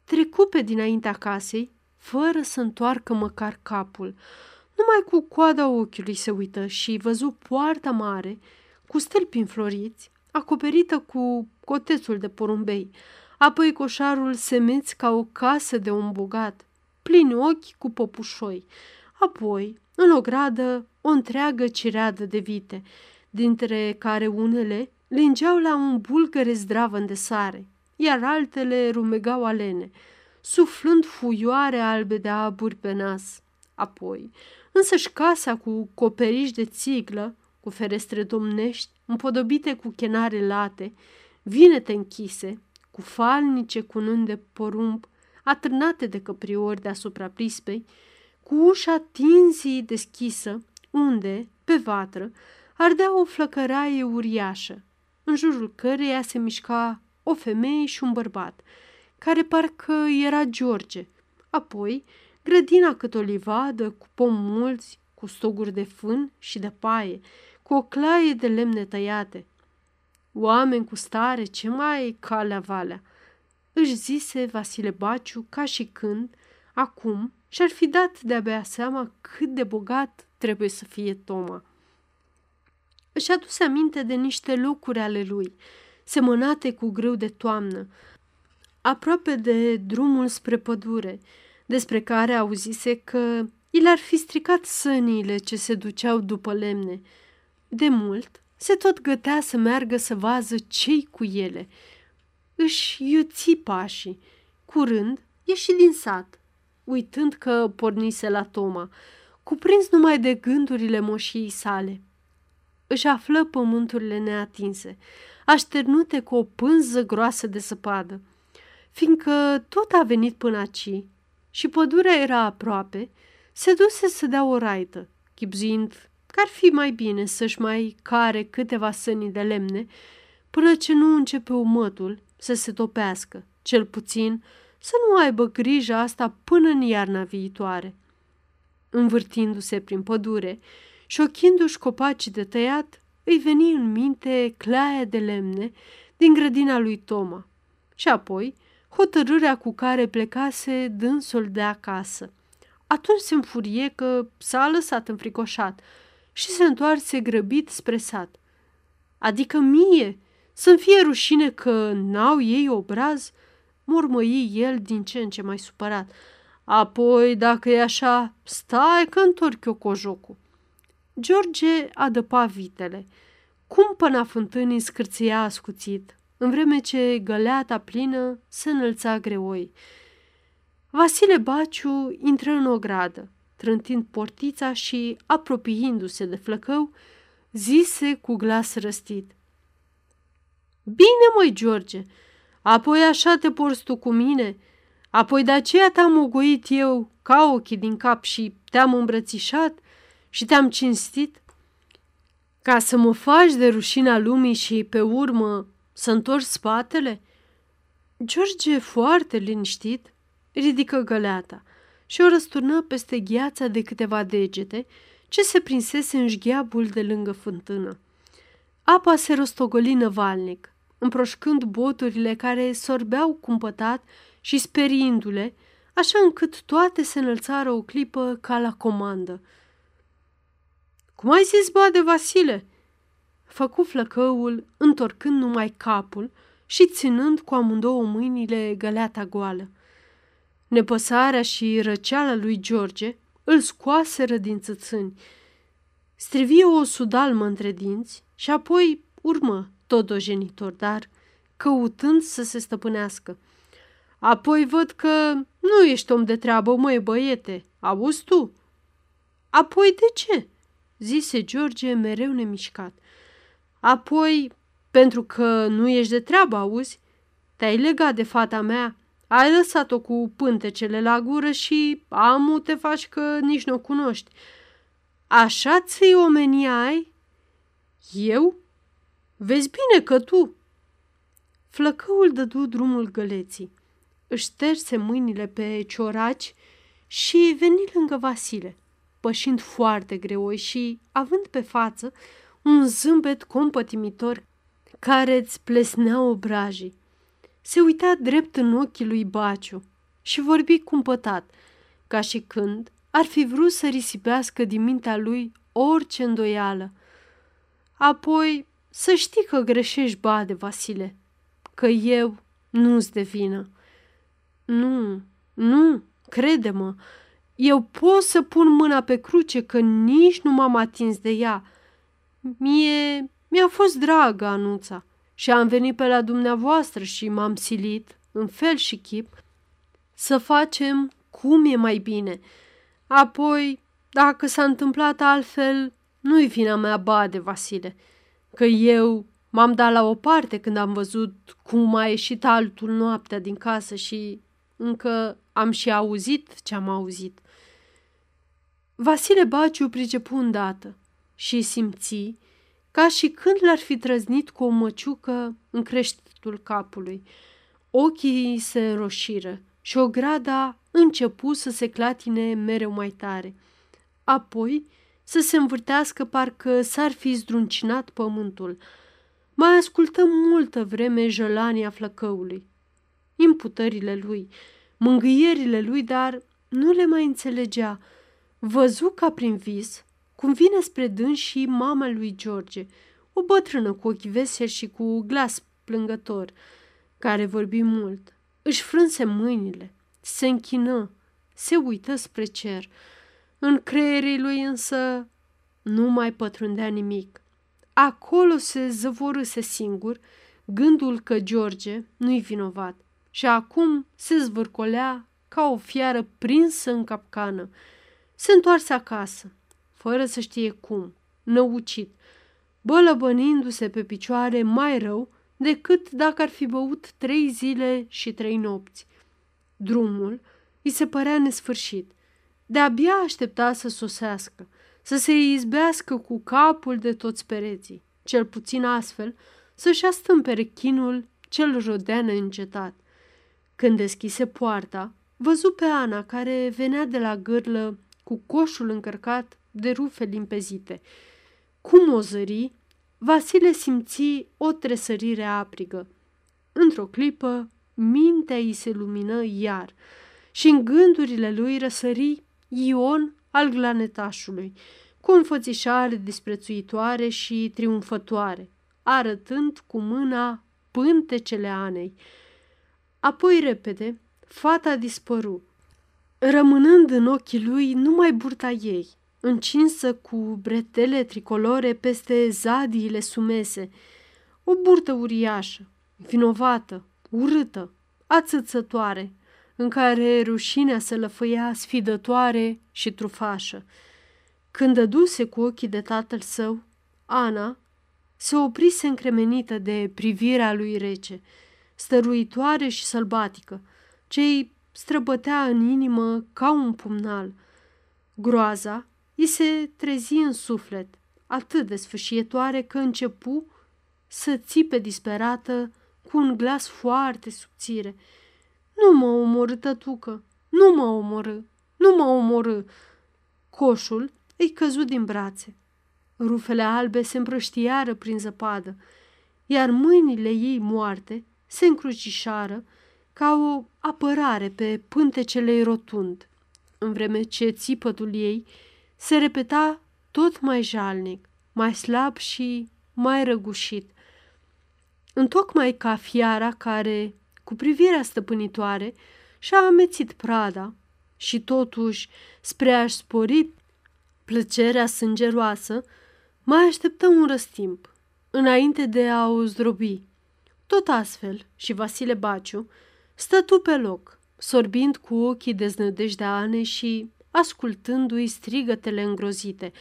Trecu pe dinaintea casei, fără să întoarcă măcar capul, numai cu coada ochiului se uită și văzu poarta mare, cu stâlpi înfloriți, acoperită cu cotețul de porumbei, apoi coșarul semeț ca o casă de un bogat, plini ochi cu popușoi, apoi, în o gradă, o întreagă cireadă de vite, dintre care unele lingeau la un bulgăre zdravă de sare, iar altele rumegau alene, suflând fuioare albe de aburi pe nas. Apoi, însăși casa cu coperiș de țiglă, cu ferestre domnești, împodobite cu chenare late, vinete închise, cu falnice cunând de porumb, atârnate de căpriori deasupra prispei, cu ușa tinzii deschisă, unde, pe vatră, ardea o flăcăraie uriașă, în jurul căreia se mișca o femeie și un bărbat, care parcă era George. Apoi, grădina cât o livadă, cu pom mulți, cu stoguri de fân și de paie, cu o claie de lemne tăiate. Oameni cu stare, ce mai calea valea, își zise Vasile Baciu ca și când, acum, și-ar fi dat de-abia seama cât de bogat trebuie să fie Toma. Își aduse aminte de niște locuri ale lui, semănate cu grâu de toamnă, aproape de drumul spre pădure, despre care auzise că i l-ar fi stricat săniile ce se duceau după lemne. De mult se tot gătea să meargă să vază cei cu ele. Își iuți pașii. Curând ieși din sat, uitând că pornise la Toma, cuprins numai de gândurile moșiei sale. Își află pământurile neatinse, așternute cu o pânză groasă de săpadă. Fiindcă tot a venit până aici și pădurea era aproape, se duse să dea o raită, chipzuind că ar fi mai bine să-și mai care câteva săni de lemne până ce nu începe umătul să se topească, cel puțin să nu aibă grijă asta până în iarna viitoare. Învârtindu-se prin pădure și șochindu-și copacii de tăiat, îi veni în minte claia de lemne din grădina lui Toma și apoi hotărârea cu care plecase dânsul de acasă. Atunci se înfurie că s-a lăsat înfricoșat și se întoarse grăbit spre sat. Adică mie să-mi fie rușine că n-au ei obraz, mormăi el din ce în ce mai supărat. Apoi, dacă e așa, stai că întorc eu cojocul. George adăpa vitele. Cumpăna fântânii scârția ascuțit, în vreme ce găleata plină se înălța greoi. Vasile Baciu intră în o gradă, trântind portița și, apropiindu-se de flăcău, zise cu glas răstit. Bine, măi, George, apoi așa te porți tu cu mine, apoi de aceea te-am ogoit eu ca ochii din cap și te-am îmbrățișat și te-am cinstit, ca să mă faci de rușina lumii și pe urmă să întorci spatele? George, foarte liniștit, ridică găleata și o răsturnă peste gheața de câteva degete ce se prinsese în șgheabul de lângă fântână. Apa se rostogoli năvalnic, împroșcând boturile care sorbeau cumpătat și speriindu-le, așa încât toate se înălțară o clipă ca la comandă. Cum ai zis, de Vasile?" Făcu flăcăul, întorcând numai capul și ținând cu amândouă mâinile găleata goală. Nepăsarea și răceala lui George îl scoaseră din țățâni. Strivie o sudalmă între dinți și apoi urmă tot dojenitor, dar căutând să se stăpânească. Apoi văd că nu ești om de treabă, măi băiete, auzi tu? Apoi de ce? zise George mereu nemișcat. Apoi, pentru că nu ești de treabă, auzi? Te-ai legat de fata mea, ai lăsat-o cu pântecele la gură și amu te faci că nici nu o cunoști. Așa ți omenia ai? Eu? Vezi bine că tu. Flăcăul dădu drumul găleții. Își șterse mâinile pe cioraci și veni lângă Vasile, pășind foarte greoi și având pe față un zâmbet compătimitor care îți plesnea obrajii. Se uita drept în ochii lui Baciu și vorbi cumpătat, ca și când ar fi vrut să risipească din mintea lui orice îndoială. Apoi să știi că greșești, bade, Vasile, că eu nu-ți de vină. Nu, nu, crede-mă, eu pot să pun mâna pe cruce că nici nu m-am atins de ea. Mie mi-a fost dragă anunța și am venit pe la dumneavoastră și m-am silit, în fel și chip, să facem cum e mai bine. Apoi, dacă s-a întâmplat altfel, nu-i vina mea, bade, Vasile, că eu m-am dat la o parte când am văzut cum a ieșit altul noaptea din casă și încă am și auzit ce am auzit. Vasile Baciu pricepu îndată și simți ca și când l-ar fi trăznit cu o măciucă în creștetul capului. Ochii se roșiră și o grada începu să se clatine mereu mai tare. Apoi să se învârtească parcă s-ar fi zdruncinat pământul. Mai ascultă multă vreme jălania flăcăului, imputările lui, mângâierile lui, dar nu le mai înțelegea. Văzu ca prin vis cum vine spre dâns și mama lui George, o bătrână cu ochi veseli și cu glas plângător, care vorbi mult. Își frânse mâinile, se închină, se uită spre cer. În creierii lui însă nu mai pătrundea nimic. Acolo se zăvorâse singur gândul că George nu-i vinovat și acum se zvârcolea ca o fiară prinsă în capcană. Se întoarse acasă, fără să știe cum, năucit, bălăbănindu-se pe picioare mai rău decât dacă ar fi băut trei zile și trei nopți. Drumul îi se părea nesfârșit. De-abia aștepta să sosească, să se izbească cu capul de toți pereții, cel puțin astfel să-și astâmpere chinul cel rodea neîncetat. Când deschise poarta, văzu pe Ana care venea de la gârlă cu coșul încărcat de rufe limpezite. Cum o zări, Vasile simți o tresărire aprigă. Într-o clipă, mintea îi se lumină iar și în gândurile lui răsări Ion al glanetașului, cu înfățișare disprețuitoare și triumfătoare, arătând cu mâna pântecele Anei. Apoi repede, fata dispăru, rămânând în ochii lui numai burta ei, încinsă cu bretele tricolore peste zadiile sumese, o burtă uriașă, vinovată, urâtă, ațățătoare, în care rușinea se lăfăia sfidătoare și trufașă. Când dăduse cu ochii de tatăl său, Ana se oprise încremenită de privirea lui rece, stăruitoare și sălbatică, ce străbătea în inimă ca un pumnal. Groaza îi se trezi în suflet, atât de sfâșietoare că începu să țipe disperată cu un glas foarte subțire. Nu mă omorâ, tătucă, nu mă omorâ, nu mă omorâ. Coșul îi căzut din brațe. Rufele albe se împrăștiară prin zăpadă, iar mâinile ei moarte se încrucișară ca o apărare pe pântecele rotund, în vreme ce țipătul ei se repeta tot mai jalnic, mai slab și mai răgușit. Întocmai ca fiara care, cu privirea stăpânitoare, și-a amețit prada și totuși, spre a-și spori plăcerea sângeroasă, mai așteptă un răstimp, înainte de a o zdrobi. Tot astfel, și Vasile Baciu stătu pe loc, sorbind cu ochii deznădejde Ane și ascultându-i strigătele îngrozite,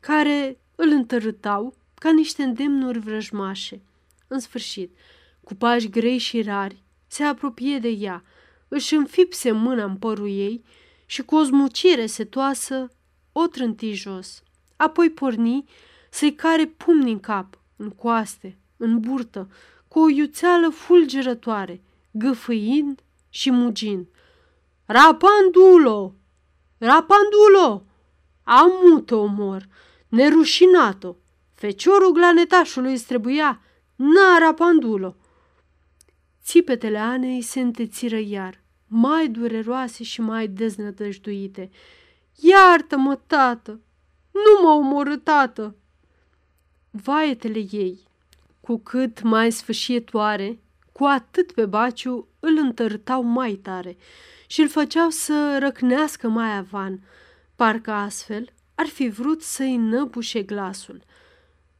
care îl întărâtau ca niște îndemnuri vrăjmașe. În sfârșit, cu pași grei și rari, se apropie de ea, își înfipse mâna în părul ei și cu o zmucire setoasă o trânti jos. Apoi porni să-i care pumni în cap, în coaste, în burtă, cu o iuțeală fulgerătoare, gâfâind și mugind. Rapandulo! Rapandulo! Amu te omor, nerușinato! Feciorul glanetașului îți trebuia, na rapandulo! Țipetele Anei se întețiră iar, mai dureroase și mai deznădăjduite. Iartă-mă, tată! Nu mă omorâ, tată! Vaetele ei, cu cât mai sfâșietoare, cu atât pe Baciu îl întărtau mai tare și îl făceau să răcnească mai avan, parcă astfel ar fi vrut să-i năbușe glasul.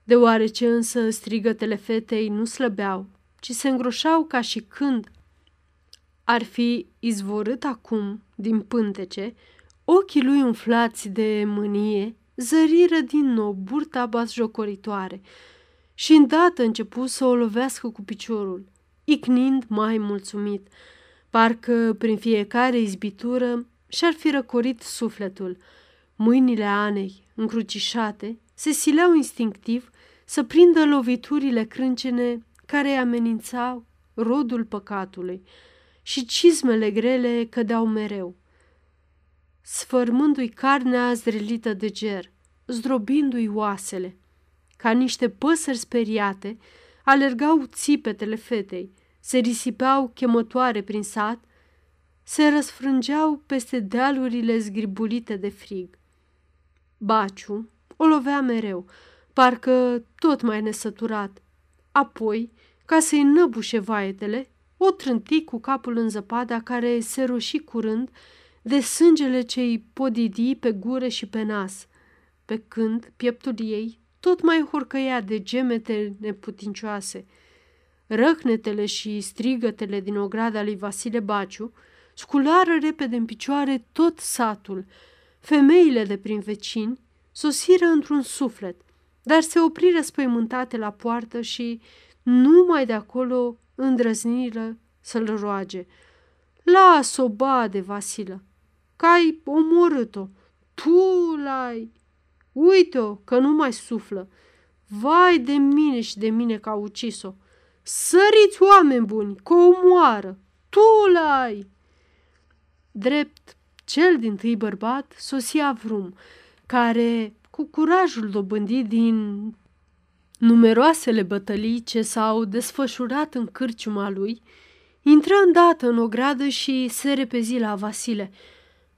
Deoarece însă strigătele fetei nu slăbeau, ci se îngroșau ca și când ar fi izvorât acum din pântece, ochii lui umflați de mânie zăriră din nou burta basjocoritoare și îndată început să o lovească cu piciorul, icnind mai mulțumit, parcă prin fiecare izbitură și-ar fi răcorit sufletul. Mâinile Anei, încrucișate, se sileau instinctiv să prindă loviturile crâncene care îi amenințau rodul păcatului și cizmele grele cădeau mereu, sfărmându-i carnea zrelită de ger, zdrobindu-i oasele. Ca niște păsări speriate, alergau țipetele fetei, se risipeau chemătoare prin sat, se răsfrângeau peste dealurile zgribulite de frig. Baciu o lovea mereu, parcă tot mai nesăturat. Apoi, ca să-i năbușe vaetele, o trânti cu capul în zăpada care se roși curând de sângele ce-i podidi pe gură și pe nas, pe când pieptul ei tot mai horcăia de gemete neputincioase. Răhnetele și strigătele din ograda lui Vasile Baciu sculară repede în picioare tot satul. Femeile de prin vecini sosiră într-un suflet, dar se opriră spăimântate la poartă și numai de acolo îndrăzniră să-l roage. Las-o, bade, Vasilă, că ai omorât-o. Tu l-ai... Uite-o, că nu mai suflă. Vai de mine și de mine că a ucis-o. Săriți, oameni buni, că o moară. Tu l-ai... Drept, cel din tâi bărbat sosia Vrum, care, cu curajul dobândit din numeroasele bătălii ce s-au desfășurat în cârciuma lui, intră îndată în ogradă și se repezi la Vasile.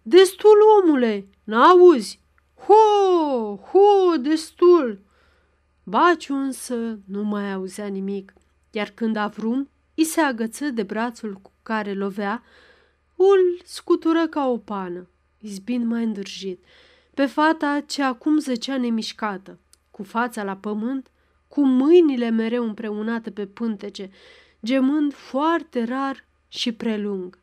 Destul, omule, n-auzi? Ho, ho, destul! Baciu însă nu mai auzea nimic, iar când Avrum i se agăță de brațul cu care lovea, îl scutură ca o pană, izbind mai îndârjit, pe fata ce acum zăcea nemișcată, cu fața la pământ, cu mâinile mereu împreunate pe pântece, gemând foarte rar și prelung.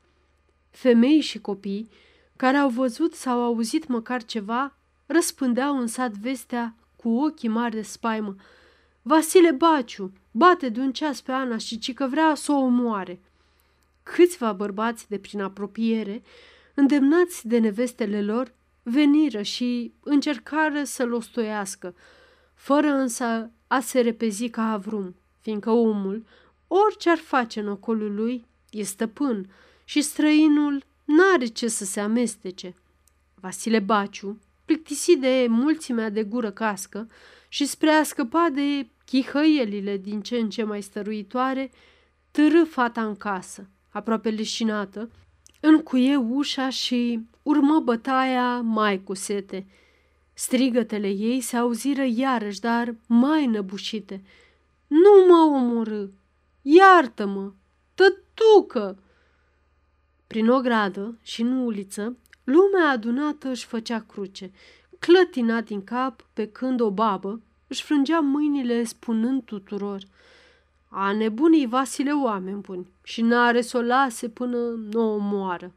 Femei și copii, care au văzut sau auzit măcar ceva, răspândeau în sat vestea cu ochii mari de spaimă. Vasile Baciu bate de un ceas pe Ana și ci că vrea să o omoare. Câțiva bărbați de prin apropiere, îndemnați de nevestele lor, veniră și încercară să-l ostoiască, fără însă a se repezi ca avrum, fiindcă omul, orice ar face în ocolul lui, e stăpân și străinul n-are ce să se amestece. Vasile Baciu, plictisit de mulțimea de gură cască și spre a scăpa de chihăielile din ce în ce mai stăruitoare, târâ fata în casă, aproape leșinată, încuie ușa și urmă bătaia mai cu sete – Strigătele ei se auziră iarăși, dar mai năbușite. Nu mă omorâ! Iartă-mă! Tătucă! Prin o gradă și în uliță, lumea adunată își făcea cruce, clătina din cap pe când o babă își frângea mâinile spunând tuturor A nebunii Vasile oameni buni și n-are să o lase până nu o moară.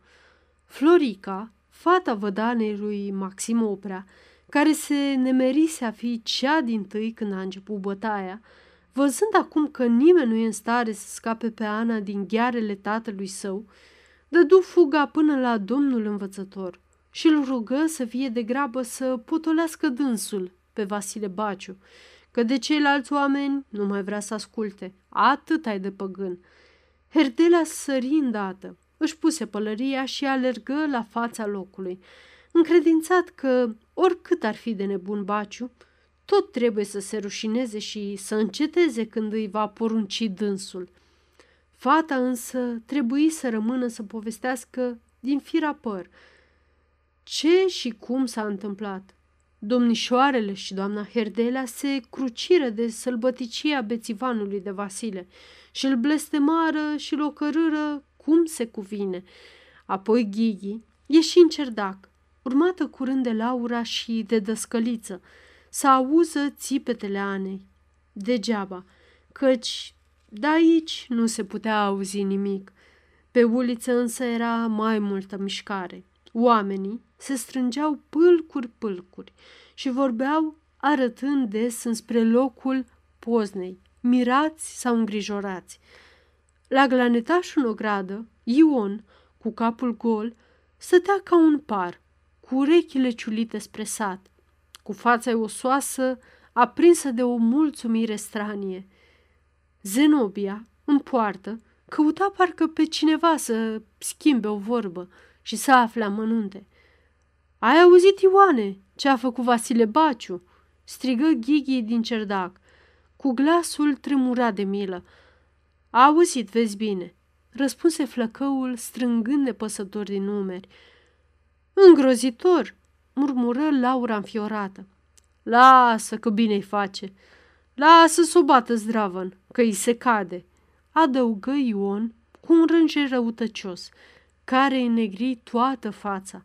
Florica, fata vădanei lui Maxim Oprea, care se nemerise a fi cea din tâi când a început bătaia, văzând acum că nimeni nu e în stare să scape pe Ana din ghearele tatălui său, dădu fuga până la domnul învățător și îl rugă să fie de grabă să potolească dânsul pe Vasile Baciu, că de ceilalți oameni nu mai vrea să asculte, atât ai de păgân. Herdela sări îndată, își puse pălăria și alergă la fața locului, încredințat că, oricât ar fi de nebun Baciu, tot trebuie să se rușineze și să înceteze când îi va porunci dânsul. Fata însă trebuie să rămână să povestească din fira păr ce și cum s-a întâmplat. Domnișoarele și doamna Herdelea se cruciră de sălbăticia bețivanului de Vasile și îl blestemară și l ocărâră cum se cuvine. Apoi Ghighi ieși în cerdac, urmată curând de Laura și de dăscăliță, să auză țipetele Anei. Degeaba, căci de aici nu se putea auzi nimic. Pe uliță însă era mai multă mișcare. Oamenii se strângeau pâlcuri-pâlcuri și vorbeau arătând des înspre locul poznei, mirați sau îngrijorați. La glanetașul în ogradă, Ion, cu capul gol, stătea ca un par, cu urechile ciulite spre sat, cu fața osoasă, aprinsă de o mulțumire stranie. Zenobia, în poartă, căuta parcă pe cineva să schimbe o vorbă și să afle amănunte. Ai auzit, Ioane, ce a făcut Vasile Baciu?" strigă Ghighi din cerdac. Cu glasul tremurat de milă. A auzit, vezi bine, răspunse flăcăul strângând de păsător din numeri. Îngrozitor, murmură Laura înfiorată. Lasă că bine-i face. Lasă să o bată zdravăn, că îi se cade, adăugă Ion cu un rânge răutăcios, care îi negri toată fața.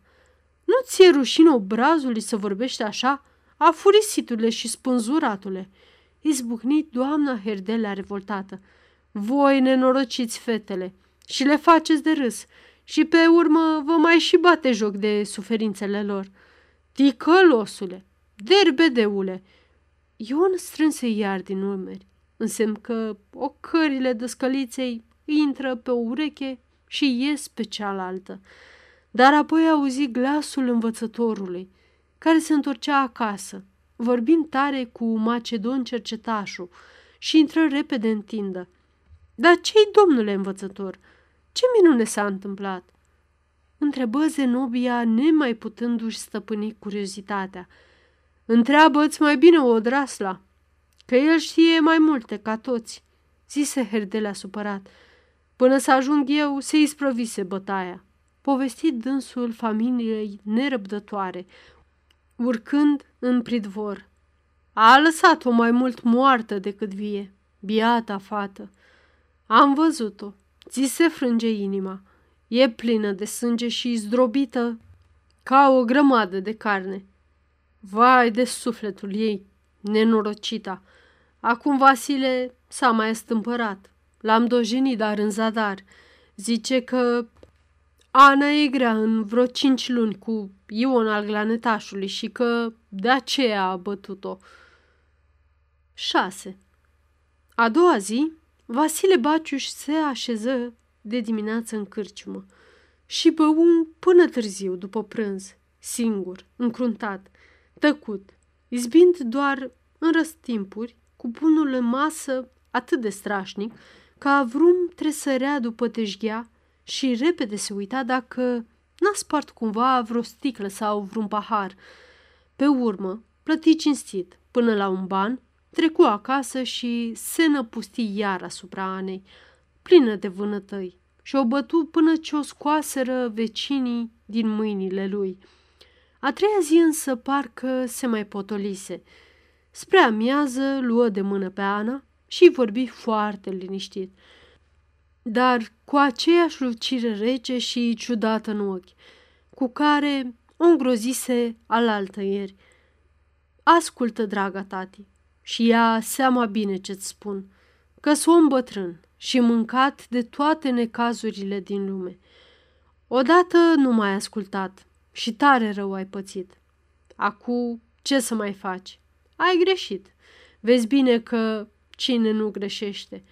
Nu ți-e rușine obrazului să vorbești așa? Afurisitule și spânzuratule!" Izbucnit doamna Herdelea revoltată. Voi nenorociți fetele și le faceți de râs și pe urmă vă mai și bate joc de suferințele lor. Ticălosule, derbedeule! Ion strânse iar din urmeri, însemn că ocările dăscăliței intră pe o ureche și ies pe cealaltă. Dar apoi auzi glasul învățătorului, care se întorcea acasă, vorbind tare cu Macedon cercetașul și intră repede în tindă. Dar ce-i, domnule învățător? Ce minune s-a întâmplat?" Întrebă Zenobia, nemai putându-și stăpâni curiozitatea. Întreabă-ți mai bine o odrasla, că el știe mai multe ca toți, zise Herdelea supărat. Până să ajung eu, se isprăvise bătaia. Povestit dânsul familiei nerăbdătoare, urcând în pridvor. A lăsat-o mai mult moartă decât vie, biata fată. Am văzut-o, ți se frânge inima. E plină de sânge și zdrobită ca o grămadă de carne. Vai de sufletul ei, nenorocita! Acum Vasile s-a mai stâmpărat. L-am dojenit, dar în zadar. Zice că Ana e grea în vreo cinci luni cu Ion al glanetașului și că de aceea a bătut-o. 6. A doua zi, Vasile Baciuș se așeză de dimineață în cârciumă și bău până târziu, după prânz, singur, încruntat, tăcut, izbind doar în răstimpuri, cu punul în masă atât de strașnic, ca vrum tresărea după teșghea și repede se uita dacă n-a spart cumva vreo sticlă sau vreun pahar. Pe urmă, plăti cinstit până la un ban, trecu acasă și se năpusti iar asupra Anei, plină de vânătăi, și o bătu până ce o scoaseră vecinii din mâinile lui. A treia zi însă parcă se mai potolise. Spre amiază luă de mână pe Ana și vorbi foarte liniștit. dar cu aceeași lucire rece și ciudată în ochi, cu care o îngrozise alaltă ieri. Ascultă, draga tati, și ia seama bine ce-ți spun, că sunt om bătrân și mâncat de toate necazurile din lume. Odată nu m-ai ascultat și tare rău ai pățit. Acu, ce să mai faci? Ai greșit. Vezi bine că cine nu greșește.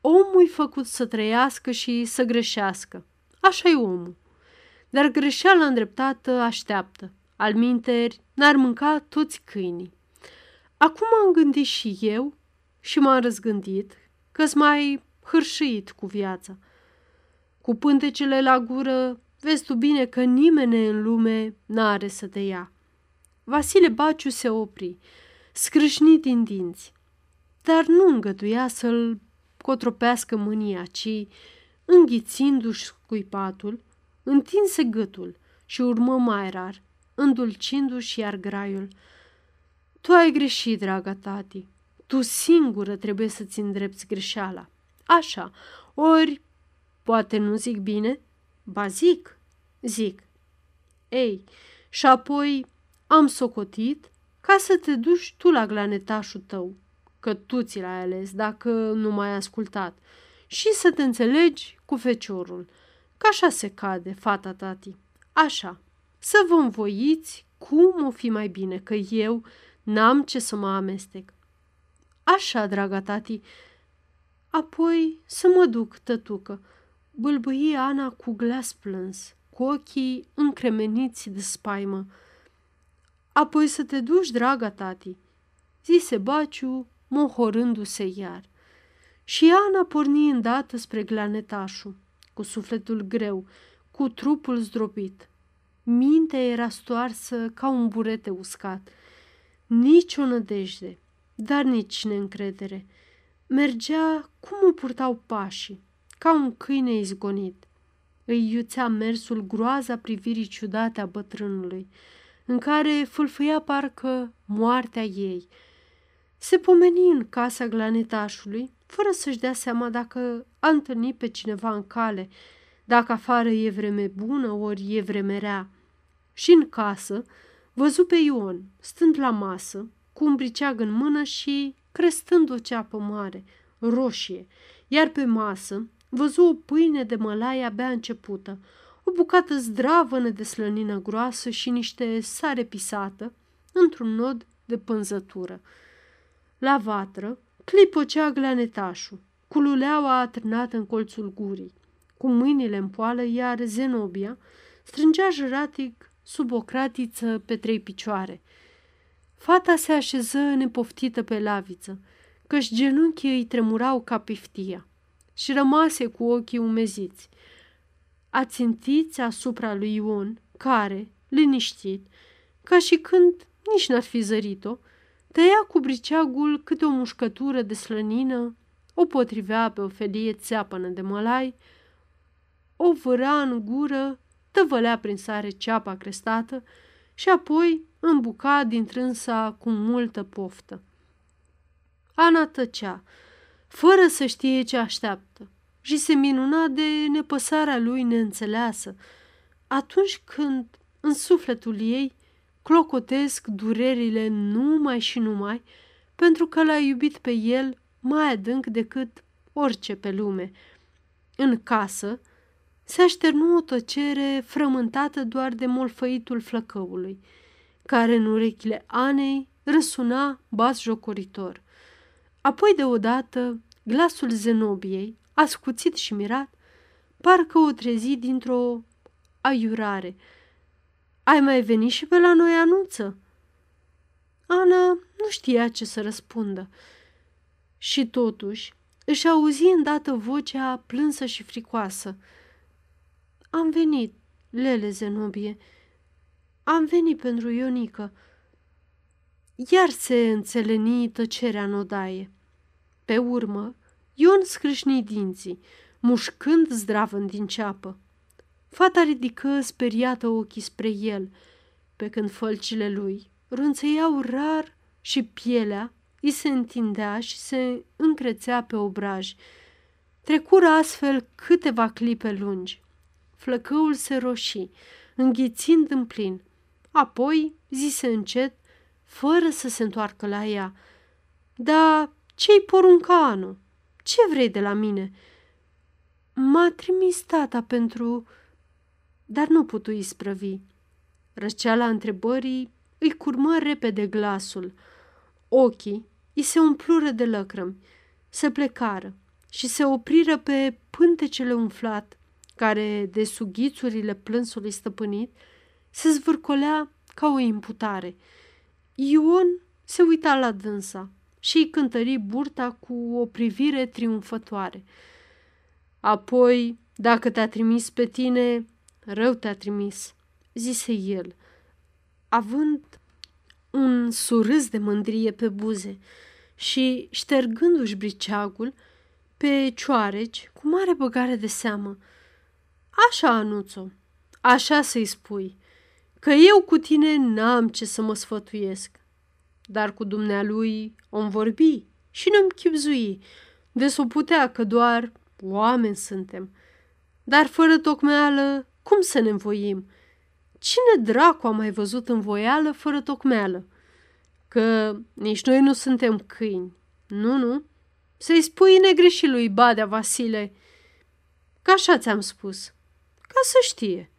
Omul e făcut să trăiască și să greșească. Așa e omul. Dar greșeala îndreptată așteaptă. Al minteri n-ar mânca toți câinii. Acum am gândit și eu și m-am răzgândit că-s mai hârșit cu viața. Cu pântecele la gură, vezi tu bine că nimeni în lume n-are să te ia. Vasile Baciu se opri, scrâșnit din dinți, dar nu îngăduia să-l cotropească mânia, ci, înghițindu-și scuipatul, întinse gâtul și urmă mai rar, îndulcindu-și iar graiul. Tu ai greșit, draga tati. Tu singură trebuie să-ți îndrepți greșeala. Așa, ori poate nu zic bine? Ba zic, zic. Ei, și apoi am socotit ca să te duci tu la glanetașul tău, că tu ți l-ai ales dacă nu m-ai ascultat, și să te înțelegi cu feciorul, că așa se cade, fata tati, așa, să vă învoiți cum o fi mai bine, că eu n-am ce să mă amestec. Așa, draga tati, apoi să mă duc, tătucă, bâlbâie Ana cu glas plâns, cu ochii încremeniți de spaimă. Apoi să te duci, draga tati, zise Baciu, mohorându-se iar. Și Ana porni îndată spre glanetașul, cu sufletul greu, cu trupul zdrobit. Mintea era stoarsă ca un burete uscat. Nici o nădejde, dar nici neîncredere. Mergea cum o purtau pașii, ca un câine izgonit. Îi iuțea mersul groaza privirii ciudate a bătrânului, în care fâlfâia parcă moartea ei. Se pomeni în casa glanetașului, fără să-și dea seama dacă a întâlnit pe cineva în cale, dacă afară e vreme bună, ori e vreme rea. Și în casă văzu pe Ion, stând la masă, cu un briceag în mână și crestând o ceapă mare, roșie, iar pe masă văzu o pâine de mălai abia începută, o bucată zdravănă de slănină groasă și niște sare pisată într-un nod de pânzătură. La vatră clipocea glanetașul, cu luleaua atârnată în colțul gurii, cu mâinile în poală, iar Zenobia strângea jăratic sub o cratiță pe trei picioare. Fata se așeză nepoftită pe laviță, căci genunchii îi tremurau ca piftia și rămase cu ochii umeziți. Ațintiți asupra lui Ion, care, liniștit, ca și când nici n-ar fi zărit-o, tăia cu briceagul câte o mușcătură de slănină, o potrivea pe o felie țeapănă de mălai, o vâra în gură, tăvălea prin sare ceapa crestată și apoi îmbuca din trânsa cu multă poftă. Ana tăcea, fără să știe ce așteaptă și se minuna de nepăsarea lui neînțeleasă, atunci când în sufletul ei clocotesc durerile numai și numai pentru că l-a iubit pe el mai adânc decât orice pe lume. În casă se așternu o tăcere frământată doar de molfăitul flăcăului, care în urechile Anei răsuna bas jocoritor. Apoi deodată glasul Zenobiei, ascuțit și mirat, parcă o trezi dintr-o aiurare – ai mai venit și pe la noi, anunță?" Ana nu știa ce să răspundă. Și totuși își auzi îndată vocea plânsă și fricoasă. Am venit, Lele Zenobie, am venit pentru Ionică. Iar se înțeleni tăcerea în odaie. Pe urmă, Ion scrâșni dinții, mușcând zdravăn din ceapă. Fata ridică speriată ochii spre el, pe când fălcile lui runțăiau rar și pielea îi se întindea și se încrețea pe obraj. Trecură astfel câteva clipe lungi. Flăcăul se roși, înghițind în plin. Apoi zise încet, fără să se întoarcă la ea. Da, ce-i porunca Anu? Ce vrei de la mine?" M-a trimis tata pentru... Dar nu putu isprăvi. Răceala întrebării îi curmă repede glasul. Ochii îi se umplură de lăcrămi, se plecară și se opriră pe pântecele umflat, care, de sughițurile plânsului stăpânit, se zvârcolea ca o imputare. Ion se uita la dânsa și îi cântări burta cu o privire triumfătoare. Apoi, dacă te-a trimis pe tine, rău te-a trimis, zise el, având un surâs de mândrie pe buze și ștergându-și briceagul pe cioareci cu mare băgare de seamă. Așa, Anuțo, așa să-i spui, că eu cu tine n-am ce să mă sfătuiesc, dar cu dumnealui om vorbi și nu-mi chipzui, de s-o putea că doar oameni suntem. Dar fără tocmeală, cum să ne învoim? Cine dracu a mai văzut învoială fără tocmeală? Că nici noi nu suntem câini. Nu, nu. Să-i spui negreșit lui Badea Vasile. Că așa ți-am spus. Ca să știe.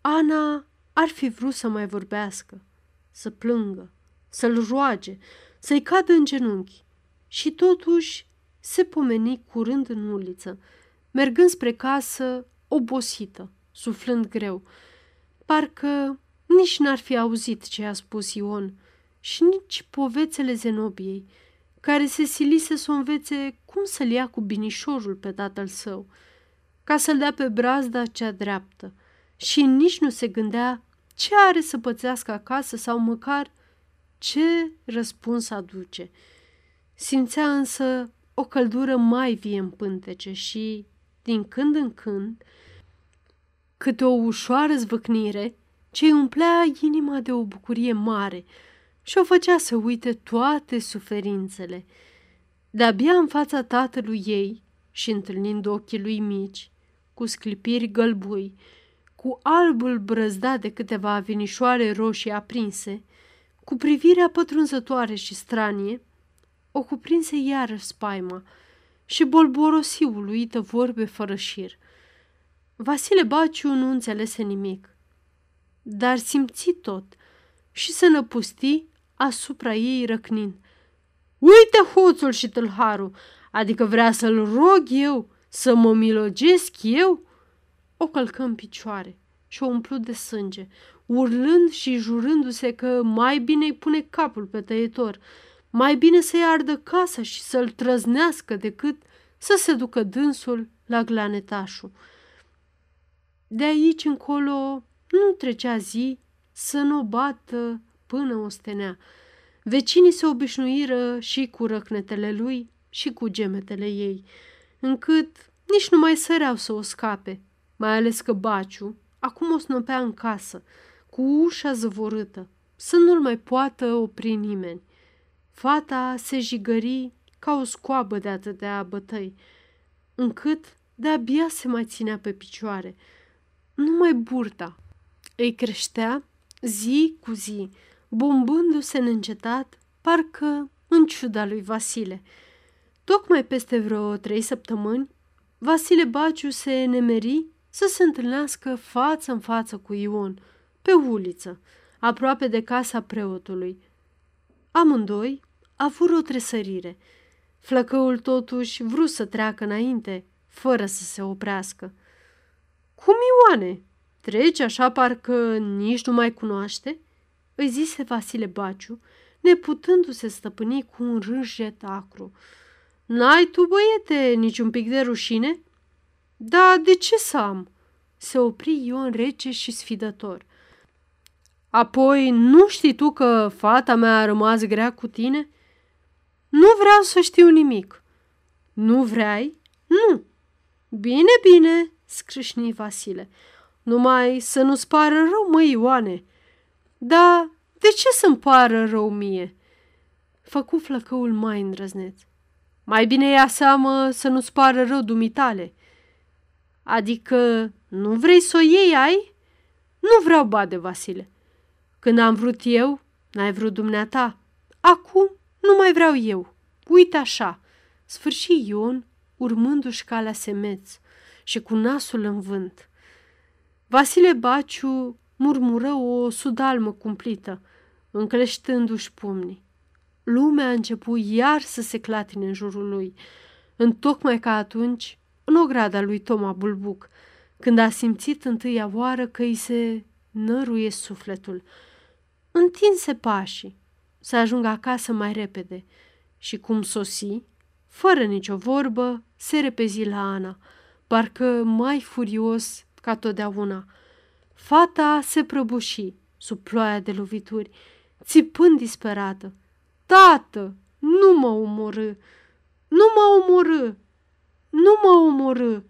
Ana ar fi vrut să mai vorbească, să plângă, să-l roage, să-i cadă în genunchi. Și totuși se pomeni curând în uliță, mergând spre casă obosită, suflând greu. Parcă nici n-ar fi auzit ce a spus Ion și nici povețele Zenobiei, care se silise să o învețe cum să-l ia cu binișorul pe tatăl său, ca să-l dea pe brazda cea dreaptă și nici nu se gândea ce are să pățească acasă sau măcar ce răspuns aduce. Simțea însă o căldură mai vie în pântece și, din când în când, câte o ușoară zvâcnire ce îi umplea inima de o bucurie mare și o făcea să uite toate suferințele. De-abia în fața tatălui ei și întâlnind ochii lui mici, cu sclipiri gălbui, cu albul brăzdat de câteva vinișoare roșii aprinse, cu privirea pătrunzătoare și stranie, o cuprinse iarăși spaima și bolborosi uluită vorbe fără șir. Vasile Baciu nu înțelese nimic, dar simți tot și se năpusti asupra ei răcnind. Uite hoțul și tâlharul, adică vrea să-l rog eu, să mă milogesc eu?" O călcă în picioare și o umplu de sânge, urlând și jurându-se că mai bine îi pune capul pe tăietor, mai bine să-i ardă casa și să-l trăznească decât să se ducă dânsul la glanetașul. De aici încolo nu trecea zi să nu o bată până o stenea. Vecinii se obișnuiră și cu răcnetele lui și cu gemetele ei, încât nici nu mai săreau să o scape, mai ales că Baciu acum o snopea în casă, cu ușa zăvorâtă, să nu-l mai poată opri nimeni. Fata se jigări ca o scoabă de atâtea bătăi, încât de-abia se mai ținea pe picioare. Numai burta îi creștea zi cu zi, bombându-se neîncetat, parcă în ciuda lui Vasile. Tocmai peste vreo trei săptămâni, Vasile Baciu se nemeri să se întâlnească față în față cu Ion, pe uliță, aproape de casa preotului. Amândoi avură o tresărire. Flăcăul totuși vrut să treacă înainte, fără să se oprească. Cum, Ioane? Treci așa parcă nici nu mai cunoaște?" îi zise Vasile Baciu, neputându-se stăpâni cu un râjet acru. N-ai tu, băiete, niciun pic de rușine?" Da, de ce să am?" Se opri Ion rece și sfidător. Apoi, nu știi tu că fata mea a rămas grea cu tine?" Nu vreau să știu nimic." Nu vrei? Nu." Bine, bine," scrâșni Vasile. Numai să nu-ți pară rău, măi, Ioane." Da, de ce să-mi pară rău mie?" Făcu flăcăul mai îndrăzneț. Mai bine ia seamă să nu-ți pară rău dumitale. Adică nu vrei să o iei, ai? Nu vreau bade, Vasile. Când am vrut eu, n-ai vrut dumneata. Acum nu mai vreau eu. Uite așa. Sfârși Ion, urmându-și calea semeț și cu nasul în vânt. Vasile Baciu murmură o sudalmă cumplită, încleștându-și pumnii. Lumea a început iar să se clatine în jurul lui, întocmai ca atunci, în ograda lui Toma Bulbuc, când a simțit întâia oară că îi se năruie sufletul. Întinse pașii să ajungă acasă mai repede și cum sosi, fără nicio vorbă, se repezi la Ana, parcă mai furios ca totdeauna. Fata se prăbuși sub ploaia de lovituri, țipând disperată. Tată, nu mă omorâ! Nu mă omorâ! Nu mă omorâ!